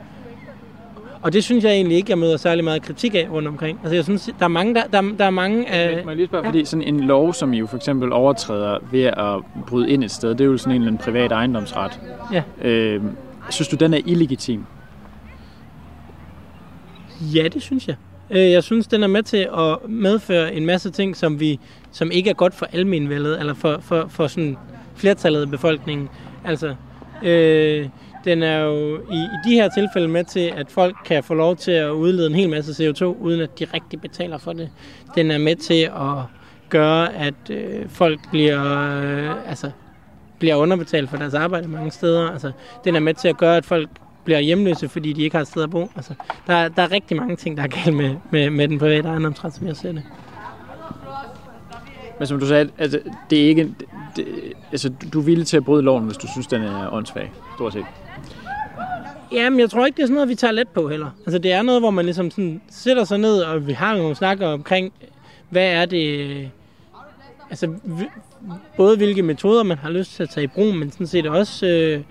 B: og det synes jeg egentlig ikke, jeg møder særlig meget kritik af rundt omkring. Altså jeg synes, der er mange, der, der, der er mange af...
A: Må jeg lige spørge,
B: ja.
A: fordi sådan en lov, som I jo for eksempel overtræder ved at bryde ind et sted, det er jo sådan en eller anden privat ejendomsret.
B: Ja.
A: Øh, synes du, den er illegitim?
B: Ja, det synes jeg. Øh, Jeg synes, den er med til at medføre en masse ting, som vi, som ikke er godt for almenvældet, eller for, for, for sådan flertallet af befolkningen. Altså, øh, den er jo i, i de her tilfælde med til, at folk kan få lov til at udlede en hel masse CO2, uden at de rigtig betaler for det. Den er med til at gøre, at øh, folk bliver, øh, altså, bliver underbetalt for deres arbejde mange steder. Altså, den er med til at gøre, at folk bliver hjemløse, fordi de ikke har et sted at bo. Altså, der, der er rigtig mange ting, der er galt med, med, med den private ejendomsret, som jeg ser det.
A: Men som du sagde, altså, det er ikke... Det, altså, du er villig til at bryde loven, hvis du synes, den er åndssvag, stort set.
B: Jamen, jeg tror ikke, det er sådan noget, vi tager let på heller. Altså, det er noget, hvor man ligesom sådan sætter sig ned, og vi har nogle snakker omkring, hvad er det... Altså, vi- både hvilke metoder man har lyst til at tage i brug, men sådan set også... Øh,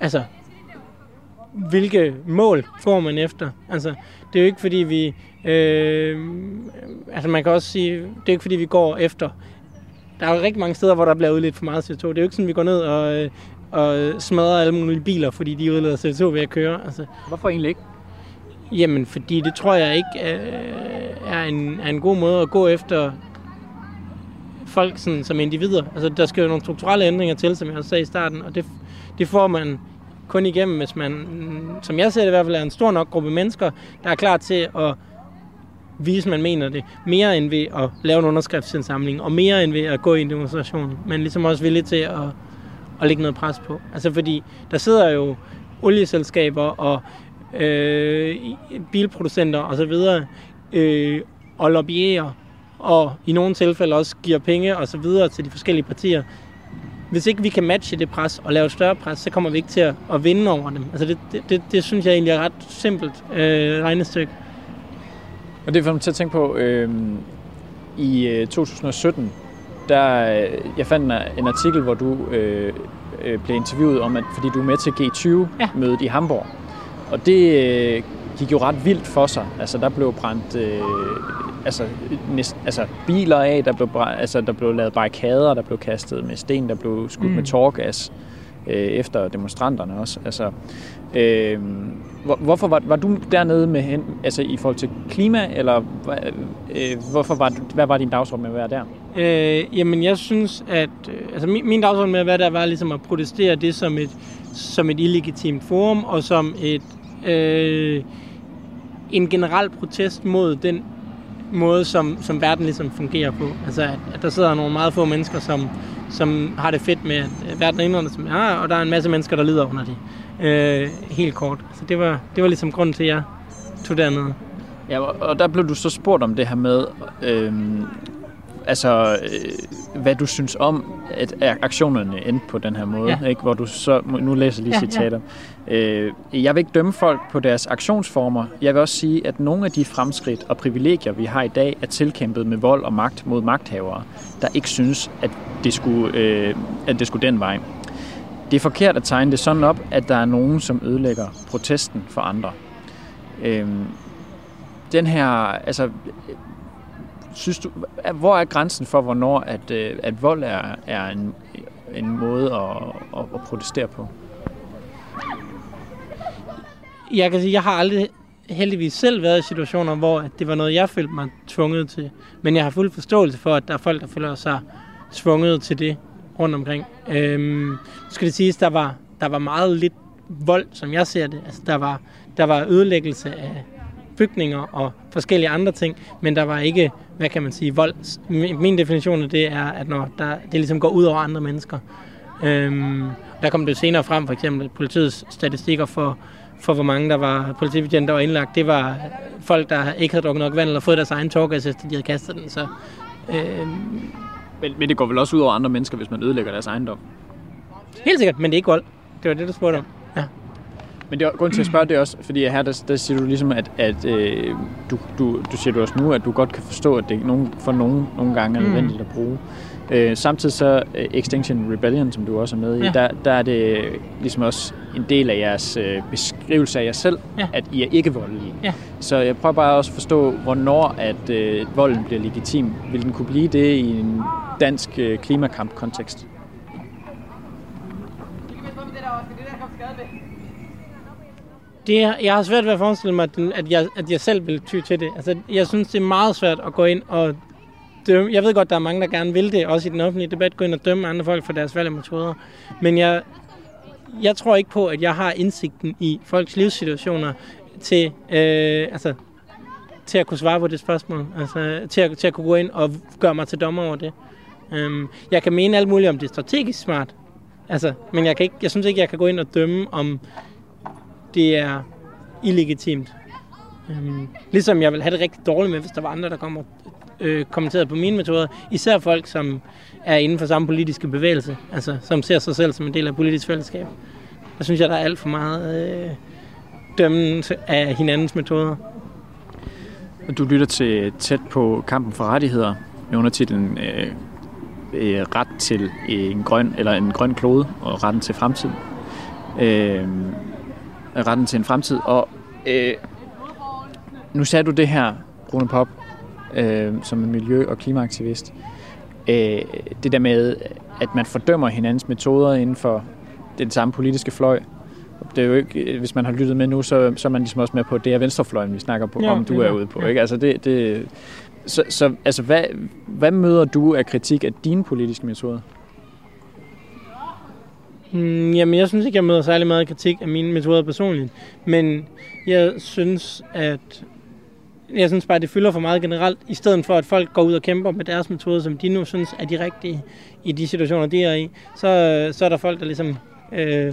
B: altså, hvilke mål går man efter? Altså, det er jo ikke fordi vi... Øh, altså, man kan også sige, det er ikke fordi vi går efter... Der er jo rigtig mange steder, hvor der bliver udledt for meget CO2. Det er jo ikke sådan, vi går ned og... Og smadrer alle mulige biler, fordi de udleder CO2 ved at køre. Altså,
A: Hvorfor egentlig ikke?
B: jamen, fordi det tror jeg ikke øh, er, en, er en god måde at gå efter folk sådan, som individer. Altså, der skal jo nogle strukturelle ændringer til, som jeg også sagde i starten, og det, det får man kun igennem, hvis man, som jeg ser det i hvert fald, er en stor nok gruppe mennesker, der er klar til at vise, man mener det, mere end ved at lave en underskriftsindsamling, og mere end ved at gå i en demonstration, men ligesom også villig til at, at lægge noget pres på. Altså fordi der sidder jo olieselskaber og øh, bilproducenter osv. Øh, og lobbyerer og i nogle tilfælde også giver penge og så videre til de forskellige partier. Hvis ikke vi kan matche det pres og lave et større pres, så kommer vi ikke til at, at vinde over dem. Altså det, det, det, det synes jeg egentlig er ret simpelt øh, regnestykke.
A: Og det får mig til at tænke på, øh, i øh, 2017, der, øh, jeg fandt en artikel, hvor du øh, øh, blev interviewet om, at fordi du er med til G20-mødet ja. i Hamburg. Og det øh, gik jo ret vildt for sig. Altså, der blev brændt øh, altså, næst, altså, biler af, der blev, altså, der blev lavet barrikader, der blev kastet med sten, der blev skudt mm. med tårgas øh, Øh, efter demonstranterne også. Altså, øh, hvor, hvorfor var, var du dernede med hen, altså i forhold til klima, eller øh, øh hvorfor var, hvad var din dagsorden med at være der?
B: Øh, jamen, jeg synes, at øh, altså, min, min dagsorden med at være der var ligesom at protestere det som et, som et illegitimt forum, og som et øh, en generel protest mod den måde, som, som verden ligesom fungerer på. Altså, at, at der sidder nogle meget få mennesker, som, som har det fedt med, at verden er indrettet, som er, og der er en masse mennesker, der lider under det. Øh, helt kort. Så det var, det var ligesom grunden til, at jeg tog dernede.
A: Ja, og der blev du så spurgt om det her med, øh, altså, øh, hvad du synes om, at aktionerne endte på den her måde, ja. ikke? hvor du så, nu læser lige ja, citater. Ja. Øh, jeg vil ikke dømme folk på deres aktionsformer. Jeg vil også sige, at nogle af de fremskridt og privilegier, vi har i dag, er tilkæmpet med vold og magt mod magthavere, der ikke synes, at det skulle, øh, at det skulle den vej. Det er forkert at tegne det sådan op, at der er nogen, som ødelægger protesten for andre. Øh, den her, altså, synes du, hvor er grænsen for, hvornår at, øh, at vold er, er en, en måde at, at, at protestere på?
B: Jeg kan sige, jeg har aldrig heldigvis selv været i situationer, hvor det var noget, jeg følte mig tvunget til. Men jeg har fuld forståelse for, at der er folk, der føler sig tvunget til det rundt omkring. Øhm, skal det siges, der var, der var meget lidt vold, som jeg ser det. Altså, der var, der var ødelæggelse af bygninger og forskellige andre ting, men der var ikke, hvad kan man sige, vold. Min definition af det er, at når der, det ligesom går ud over andre mennesker. Øhm, der kom det senere frem, for eksempel politiets statistikker for, for hvor mange der var politibetjente, der var indlagt. Det var folk, der ikke havde drukket nok vand eller fået deres egen tårgas, efter de havde kastet den. Så, øhm,
A: men, men det går vel også ud over andre mennesker, hvis man ødelægger deres ejendom?
B: Helt sikkert, men det er ikke vold. Det var det, du spurgte om.
A: Men det er grund til at spørge det også, fordi her der, der siger du ligesom, at, at øh, du, du, du siger du også nu, at du godt kan forstå, at det nogen, for nogen nogle gange er mm. nødvendigt at bruge. Øh, samtidig så uh, Extinction Rebellion, som du også er med i, ja. der, der er det ligesom også en del af jeres øh, beskrivelse af jer selv, ja. at I er ikke voldelige. Ja. Så jeg prøver bare også at forstå, hvornår at øh, volden bliver legitim. Vil den kunne blive det i en dansk øh, klimakamp-kontekst?
B: Det, jeg har svært ved at forestille mig, at, at, jeg, at jeg selv vil ty til det. Altså, jeg synes, det er meget svært at gå ind og dømme. Jeg ved godt, der er mange, der gerne vil det, også i den offentlige debat, gå ind og dømme andre folk for deres valg og metoder. Men jeg, jeg tror ikke på, at jeg har indsigten i folks livssituationer til, øh, altså, til at kunne svare på det spørgsmål. Altså, til at, til at kunne gå ind og gøre mig til dommer over det. Um, jeg kan mene alt muligt om det er strategisk smart, altså, men jeg, kan ikke, jeg synes ikke, jeg kan gå ind og dømme, om det er illegitimt. Øhm, ligesom jeg vil have det rigtig dårligt med, hvis der var andre, der kommer øh, kommenteret på mine metoder. Især folk, som er inden for samme politiske bevægelse, altså som ser sig selv som en del af politisk fællesskab. Der synes jeg, der er alt for meget øh, dømmende af hinandens metoder.
A: Du lytter til tæt på kampen for rettigheder med undertitlen øh, øh, ret til en grøn eller en grøn klode og retten til fremtiden. Øh, retten til en fremtid. Og øh, nu sagde du det her, Rune Pop, øh, som en miljø- og klimaaktivist. Øh, det der med, at man fordømmer hinandens metoder inden for den samme politiske fløj. Det er jo ikke, hvis man har lyttet med nu, så, så er man ligesom også med på, det er venstrefløjen, vi snakker på, ja, om du er ude på. Ja. Ikke? Altså det, det, så, så altså, hvad, hvad møder du af kritik af dine politiske metoder?
B: Mm, jamen, jeg synes ikke, jeg møder særlig meget kritik af mine metoder personligt. Men jeg synes, at jeg synes bare, det fylder for meget generelt, i stedet for at folk går ud og kæmper med deres metoder, som de nu synes er de rigtige i de situationer, de er i. Så, så er der folk, der ligesom øh,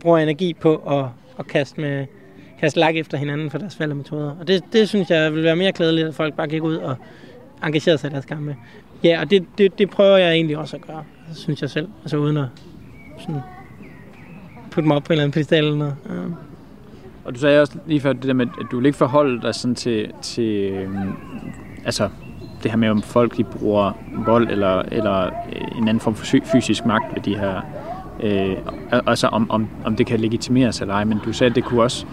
B: bruger energi på at, at kaste, med, kaste lak efter hinanden for deres metoder. Og det, det synes jeg vil være mere klædeligt, at folk bare gik ud og engagerede sig i deres kampe. Ja, og det, det, det prøver jeg egentlig også at gøre, synes jeg selv. Altså uden at sådan, putte mig op på en eller anden pedestal eller noget. Ja.
A: Og du sagde også lige før det der med, at du vil ikke forholde dig sådan til, til øhm, altså det her med, om folk de bruger vold eller, eller en anden form for fysisk magt ved de her øh, altså om, om, om det kan legitimeres eller ej, men du sagde, at det kunne også,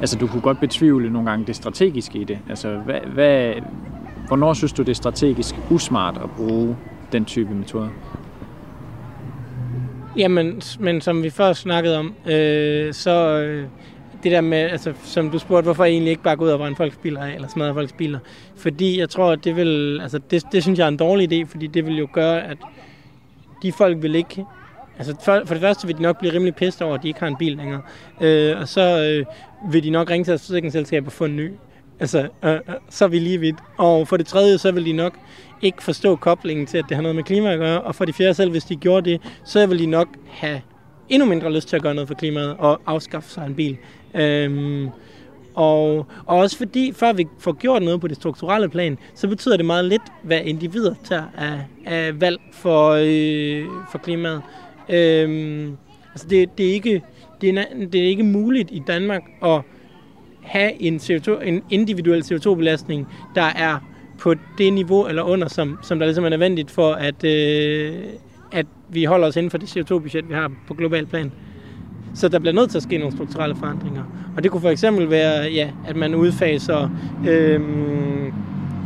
A: altså du kunne godt betvivle nogle gange det strategiske i det. Altså, hvad, hvad, hvornår synes du, det er strategisk usmart at bruge den type metoder?
B: Jamen, men som vi før snakkede om, øh, så øh, det der med, altså, som du spurgte, hvorfor jeg egentlig ikke bare gå ud og brænde folks biler af, eller smadre folks biler. Fordi jeg tror, at det vil, altså det, det synes jeg er en dårlig idé, fordi det vil jo gøre, at de folk vil ikke Altså for, for det første vil de nok blive rimelig pissed over, at de ikke har en bil længere. Øh, og så øh, vil de nok ringe til deres forsikringsselskab og få en ny. Altså, øh, øh, så er vi lige vidt. Og for det tredje, så vil de nok ikke forstå koblingen til, at det har noget med klima at gøre. Og for det fjerde selv, hvis de gjorde det, så vil de nok have endnu mindre lyst til at gøre noget for klimaet og afskaffe sig en bil. Øhm, og, og også fordi, før vi får gjort noget på det strukturelle plan, så betyder det meget lidt, hvad individer tager af, af valg for, øh, for klimaet. Øhm, altså det, det, er ikke, det, er, det er ikke muligt i Danmark at have en, CO2, en individuel CO2-belastning, der er på det niveau eller under, som, som der ligesom er nødvendigt for, at, øh, at vi holder os inden for det CO2-budget, vi har på global plan. Så der bliver nødt til at ske nogle strukturelle forandringer. Og det kunne for eksempel være, ja, at man udfaser, øh,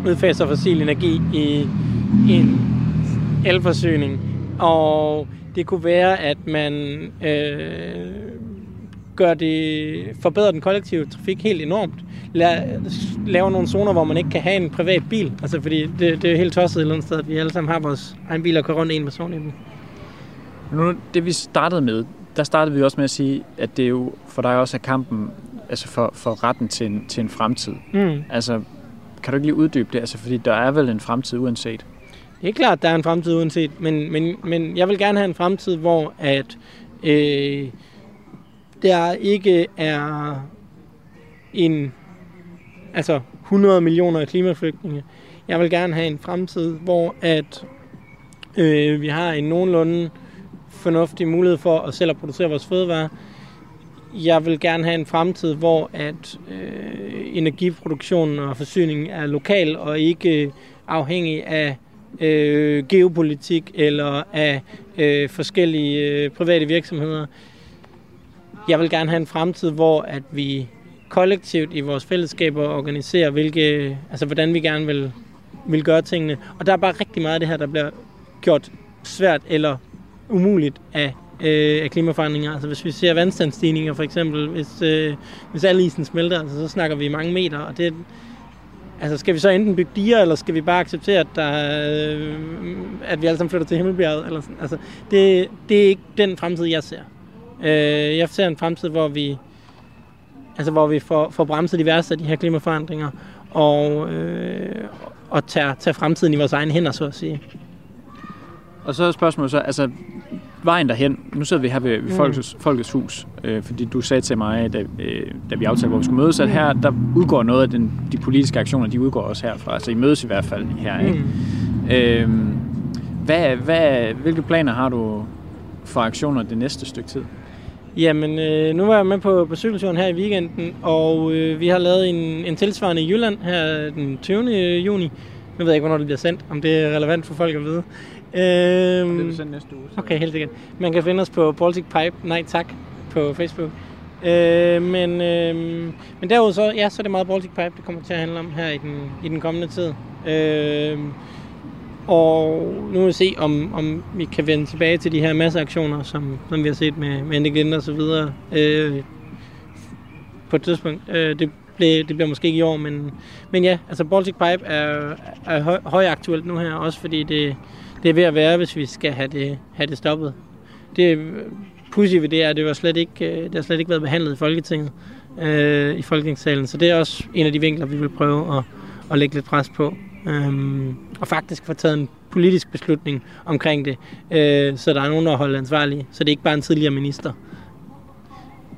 B: udfaser fossil energi i, i en elforsyning. Og det kunne være, at man øh, gør det, forbedrer den kollektive trafik helt enormt. La, laver nogle zoner, hvor man ikke kan have en privat bil. Altså, fordi det, det er helt tosset et eller andet sted, at vi alle sammen har vores egen bil og kører rundt en person i dem.
A: Nu, det vi startede med, der startede vi også med at sige, at det er jo for dig også er kampen altså for, for retten til en, til en fremtid. Mm. Altså, kan du ikke lige uddybe det? Altså, fordi der er vel en fremtid uanset.
B: Det er klart, at der er en fremtid uanset, men, men, men jeg vil gerne have en fremtid, hvor at øh, der ikke er en altså 100 millioner klimaflygtninge. Jeg vil gerne have en fremtid, hvor at øh, vi har en nogenlunde fornuftig mulighed for at selv at producere vores fødevarer. Jeg vil gerne have en fremtid, hvor at øh, energiproduktionen og forsyningen er lokal og ikke afhængig af øh, geopolitik eller af øh, forskellige øh, private virksomheder. Jeg vil gerne have en fremtid, hvor at vi kollektivt i vores fællesskaber organiserer, hvilke, altså hvordan vi gerne vil, vil gøre tingene. Og der er bare rigtig meget af det her, der bliver gjort svært eller umuligt af, øh, af klimaforandringer. Altså hvis vi ser vandstandsstigninger for eksempel, hvis, øh, hvis al isen smelter, altså, så snakker vi mange meter, og det, Altså, skal vi så enten bygge diger, eller skal vi bare acceptere, at, der, øh, at vi alle sammen flytter til Himmelbjerget? Eller sådan? Altså, det, det er ikke den fremtid, jeg ser. Øh, jeg ser en fremtid, hvor vi, altså, hvor vi får, får bremset de værste af de her klimaforandringer, og, øh, og tager, tager fremtiden i vores egne hænder, så at sige.
A: Og så er spørgsmålet så, altså vejen derhen, nu sidder vi her ved, ved mm. Folkets, Folkets Hus, øh, fordi du sagde til mig, da, øh, da vi aftalte, hvor vi skulle mødes, at her der udgår noget af den, de politiske aktioner, de udgår også herfra, altså I mødes i hvert fald her. Ikke? Mm. Øh, hvad, hvad, hvilke planer har du for aktioner det næste stykke tid?
B: Jamen, øh, nu var jeg med på, på cykelturen her i weekenden, og øh, vi har lavet en, en tilsvarende i Jylland her den 20. juni. Nu ved jeg ikke, hvornår det bliver sendt, om det er relevant for folk at vide.
A: Øhm, det er sendt næste uge.
B: Så. Okay, helt sikkert. Man kan finde os på Baltic Pipe, nej tak, på Facebook. Øh, men, øh, men derudover så, ja, så er det meget Baltic Pipe, det kommer til at handle om her i den, i den kommende tid. Øh, og nu vil vi se, om, om vi kan vende tilbage til de her masseaktioner, som, som vi har set med, med Endigend og så videre øh, på et tidspunkt. Øh, det, blev, det bliver måske ikke i år, men, men ja, altså Baltic Pipe er, er høj, højaktuelt nu her, også fordi det, det er ved at være, hvis vi skal have det, have det stoppet. Det pussy ved det er, at det, var slet ikke, øh, det har slet ikke været behandlet i Folketinget, øh, i Folketingssalen, så det er også en af de vinkler, vi vil prøve at, at lægge lidt pres på. Øh, og faktisk få taget en politisk beslutning omkring det, øh, så der er nogen, der holder ansvarlige, så det er ikke bare en tidligere minister.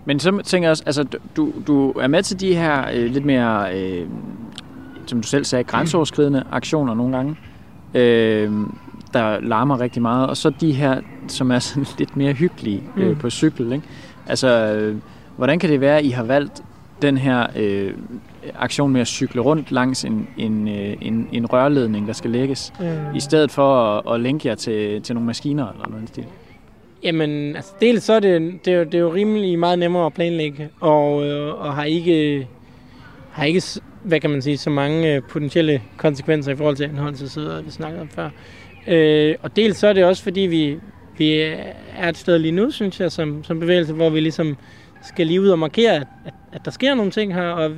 A: Men så tænker jeg også, altså du, du er med til de her øh, lidt mere, øh, som du selv sagde, grænseoverskridende aktioner nogle gange, øh, der larmer rigtig meget, og så de her, som er sådan lidt mere hyggelige øh, mm. på cykel, ikke? Altså, øh, hvordan kan det være, at I har valgt den her øh, aktion med at cykle rundt langs en, en, øh, en, en rørledning, der skal lægges, mm. i stedet for at, at linke jer til, til nogle maskiner eller noget stil?
B: Jamen, altså dels så er det, det, er jo, det er jo rimelig meget nemmere at planlægge, og, øh, og har ikke, har ikke, hvad kan man sige, så mange potentielle konsekvenser i forhold til anholdelsesøder, vi snakkede om før. Øh, og dels så er det også, fordi vi, vi er et sted lige nu, synes jeg, som, som bevægelse, hvor vi ligesom skal lige ud og markere, at, at, at der sker nogle ting her, og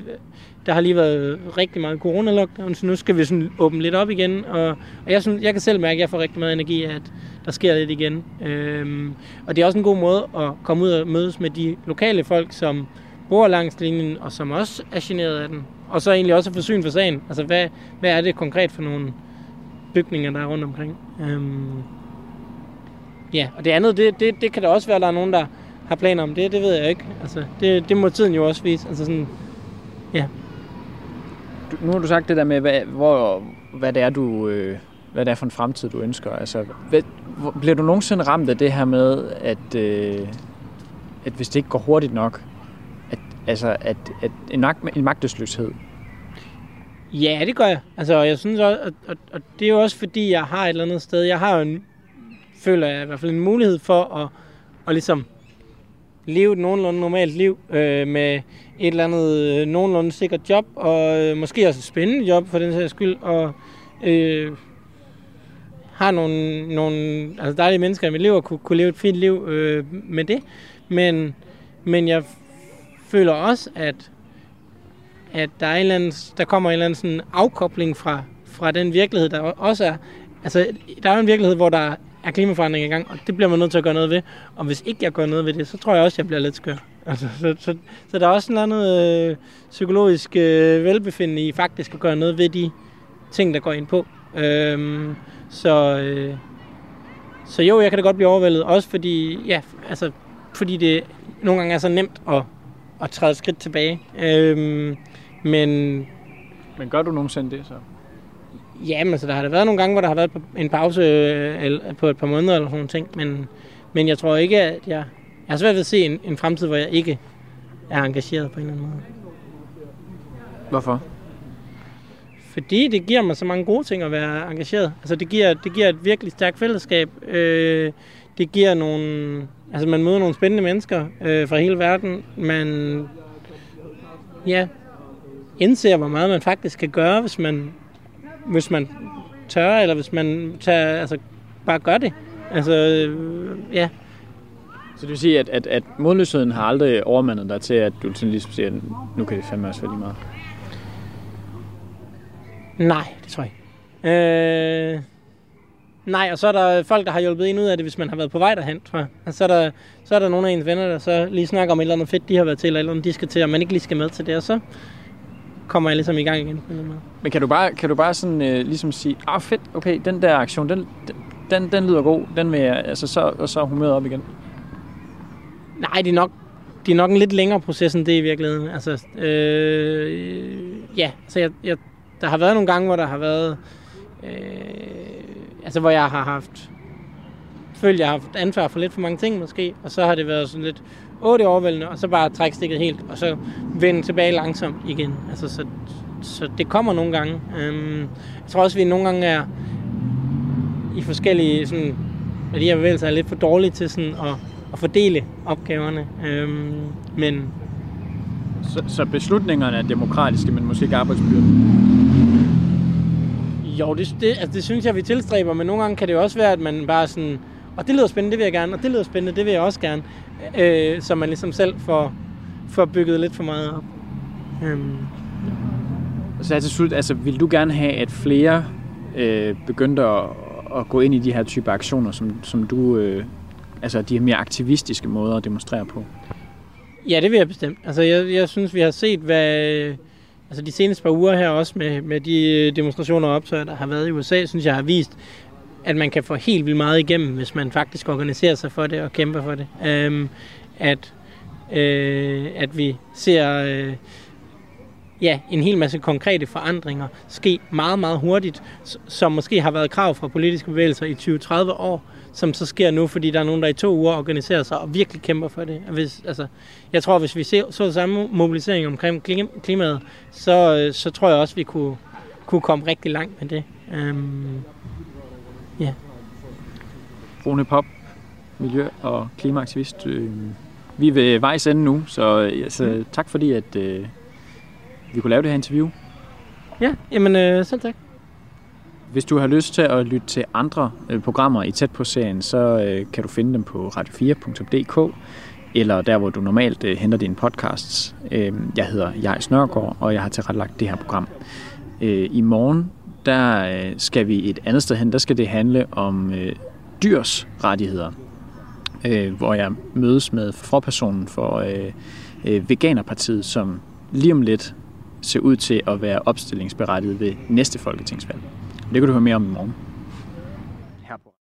B: der har lige været rigtig meget coronalockdown, så nu skal vi sådan åbne lidt op igen, og, og jeg, synes, jeg kan selv mærke, at jeg får rigtig meget energi af, at der sker lidt igen. Øhm, og det er også en god måde at komme ud og mødes med de lokale folk, som bor langs linjen, og som også er generet af den. Og så egentlig også få syn for sagen. Altså, hvad, hvad er det konkret for nogle bygninger, der er rundt omkring? Øhm, ja, og det andet, det, det, det kan da også være, at der er nogen, der har planer om det. Det ved jeg ikke. Altså, det, det må tiden jo også vise. Altså sådan, ja.
A: Nu har du sagt det der med, hvad, hvor, hvad det er, du... Øh hvad det er for en fremtid, du ønsker. Altså, hvad, bliver du nogensinde ramt af det her med, at, øh, at hvis det ikke går hurtigt nok, at, altså, at, at en, magt, en magtesløshed?
B: Ja, det gør jeg. Altså, jeg synes også, og, og, og det er jo også fordi, jeg har et eller andet sted, jeg har jo en, føler jeg i hvert fald en mulighed for at, at ligesom leve et nogenlunde normalt liv øh, med et eller andet øh, nogenlunde sikkert job, og øh, måske også et spændende job for den sags skyld, og øh, har nogle, nogle altså dejlige mennesker i mit liv og kunne, kunne leve et fint liv øh, med det. Men, men jeg føler også, at, at der, er en eller anden, der kommer en eller anden sådan afkobling fra, fra den virkelighed, der også er. Altså, der er jo en virkelighed, hvor der er klimaforandring i gang, og det bliver man nødt til at gøre noget ved. Og hvis ikke jeg gør noget ved det, så tror jeg også, at jeg bliver lidt skør. Altså, så, så, så der er også en anden øh, psykologisk øh, velbefindende i faktisk at gøre noget ved de ting, der går ind på. Øhm, så, øh, så jo, jeg kan da godt blive overvældet. Også fordi, ja, altså, fordi det nogle gange er så nemt at, at træde skridt tilbage. Øhm, men...
A: Men gør du nogensinde det så?
B: Ja, men så der har der været nogle gange, hvor der har været en pause øh, på et par måneder eller sådan ting. Men, men jeg tror ikke, at jeg... Jeg har svært ved at se en, en fremtid, hvor jeg ikke er engageret på en eller anden måde.
A: Hvorfor?
B: Fordi det giver mig så mange gode ting at være engageret. Altså det giver, det giver et virkelig stærkt fællesskab. Øh, det giver nogle... Altså man møder nogle spændende mennesker øh, fra hele verden. Man ja, indser, hvor meget man faktisk kan gøre, hvis man, hvis man tør, eller hvis man tager, altså, bare gør det. Altså, øh, ja.
A: Så det vil sige, at, at, at modløsheden har aldrig overmandet dig til, at du sådan ligesom siger, at nu kan det fandme også være lige meget?
B: Nej, det tror jeg ikke. Øh, nej, og så er der folk, der har hjulpet en ud af det, hvis man har været på vej derhen, tror jeg. Altså, så, er der, så er der nogle af ens venner, der så lige snakker om et eller andet fedt, de har været til, eller et eller andet, de skal til, og man ikke lige skal med til det, og så kommer jeg ligesom i gang igen.
A: Men kan du bare, kan du bare sådan øh, ligesom sige, ah fedt, okay, den der aktion, den, den, den lyder god, den vil jeg, altså så, og så humøret op igen?
B: Nej, det er nok det er nok en lidt længere proces end det i virkeligheden. Altså, øh, ja, så jeg, jeg der har været nogle gange, hvor der har været... Øh, altså, hvor jeg har haft... Følt, jeg har haft ansvar for lidt for mange ting, måske. Og så har det været sådan lidt otte overvældende, og så bare trække stikket helt, og så vende tilbage langsomt igen. Altså, så, så det kommer nogle gange. Øhm, jeg tror også, vi nogle gange er i forskellige sådan, at de her bevægelser er lidt for dårlige til sådan at, at fordele opgaverne. Øhm, men
A: så, så beslutningerne er demokratiske, men måske ikke arbejdsbyrden?
B: Jo, det, det, altså det synes jeg, vi tilstræber, men nogle gange kan det jo også være, at man bare sådan, og det lyder spændende, det vil jeg gerne, og det lyder spændende, det vil jeg også gerne. Øh, så man ligesom selv får, får bygget lidt for meget op. Øhm.
A: Så til slut, altså vil du gerne have, at flere øh, begyndte at, at gå ind i de her typer aktioner, som, som du, øh, altså de her mere aktivistiske måder at demonstrere på?
B: Ja, det vil jeg bestemt. Altså, jeg, jeg synes, vi har set, hvad... Altså, de seneste par uger her også med, med de demonstrationer og optøjer, der har været i USA, synes jeg har vist, at man kan få helt vildt meget igennem, hvis man faktisk organiserer sig for det og kæmper for det. Øhm, at øh, at vi ser øh, ja, en hel masse konkrete forandringer ske meget, meget hurtigt, som måske har været krav fra politiske bevægelser i 20-30 år, som så sker nu, fordi der er nogen, der i to uger organiserer sig og virkelig kæmper for det. Hvis, altså, jeg tror, hvis vi ser, så samme mobilisering omkring klimaet, så, øh, så tror jeg også, vi kunne, kunne komme rigtig langt med det. Øhm,
A: ja. Rune Pop, miljø- og klimaaktivist. Øh, vi er ved vejs ende nu, så altså, mm. tak fordi, at øh, vi kunne lave det her interview.
B: Ja, jamen øh, selv tak.
A: Hvis du har lyst til at lytte til andre øh, programmer i Tæt på serien, så øh, kan du finde dem på radio4.dk eller der, hvor du normalt øh, henter dine podcasts. Øh, jeg hedder Jais Nørgaard, og jeg har tilrettelagt det her program. Øh, I morgen, der øh, skal vi et andet sted hen. Der skal det handle om øh, dyrs rettigheder, øh, hvor jeg mødes med forpersonen for øh, øh, Veganerpartiet, som lige om lidt ser ud til at være opstillingsberettiget ved næste folketingsvalg. Det kan du høre mere om i morgen.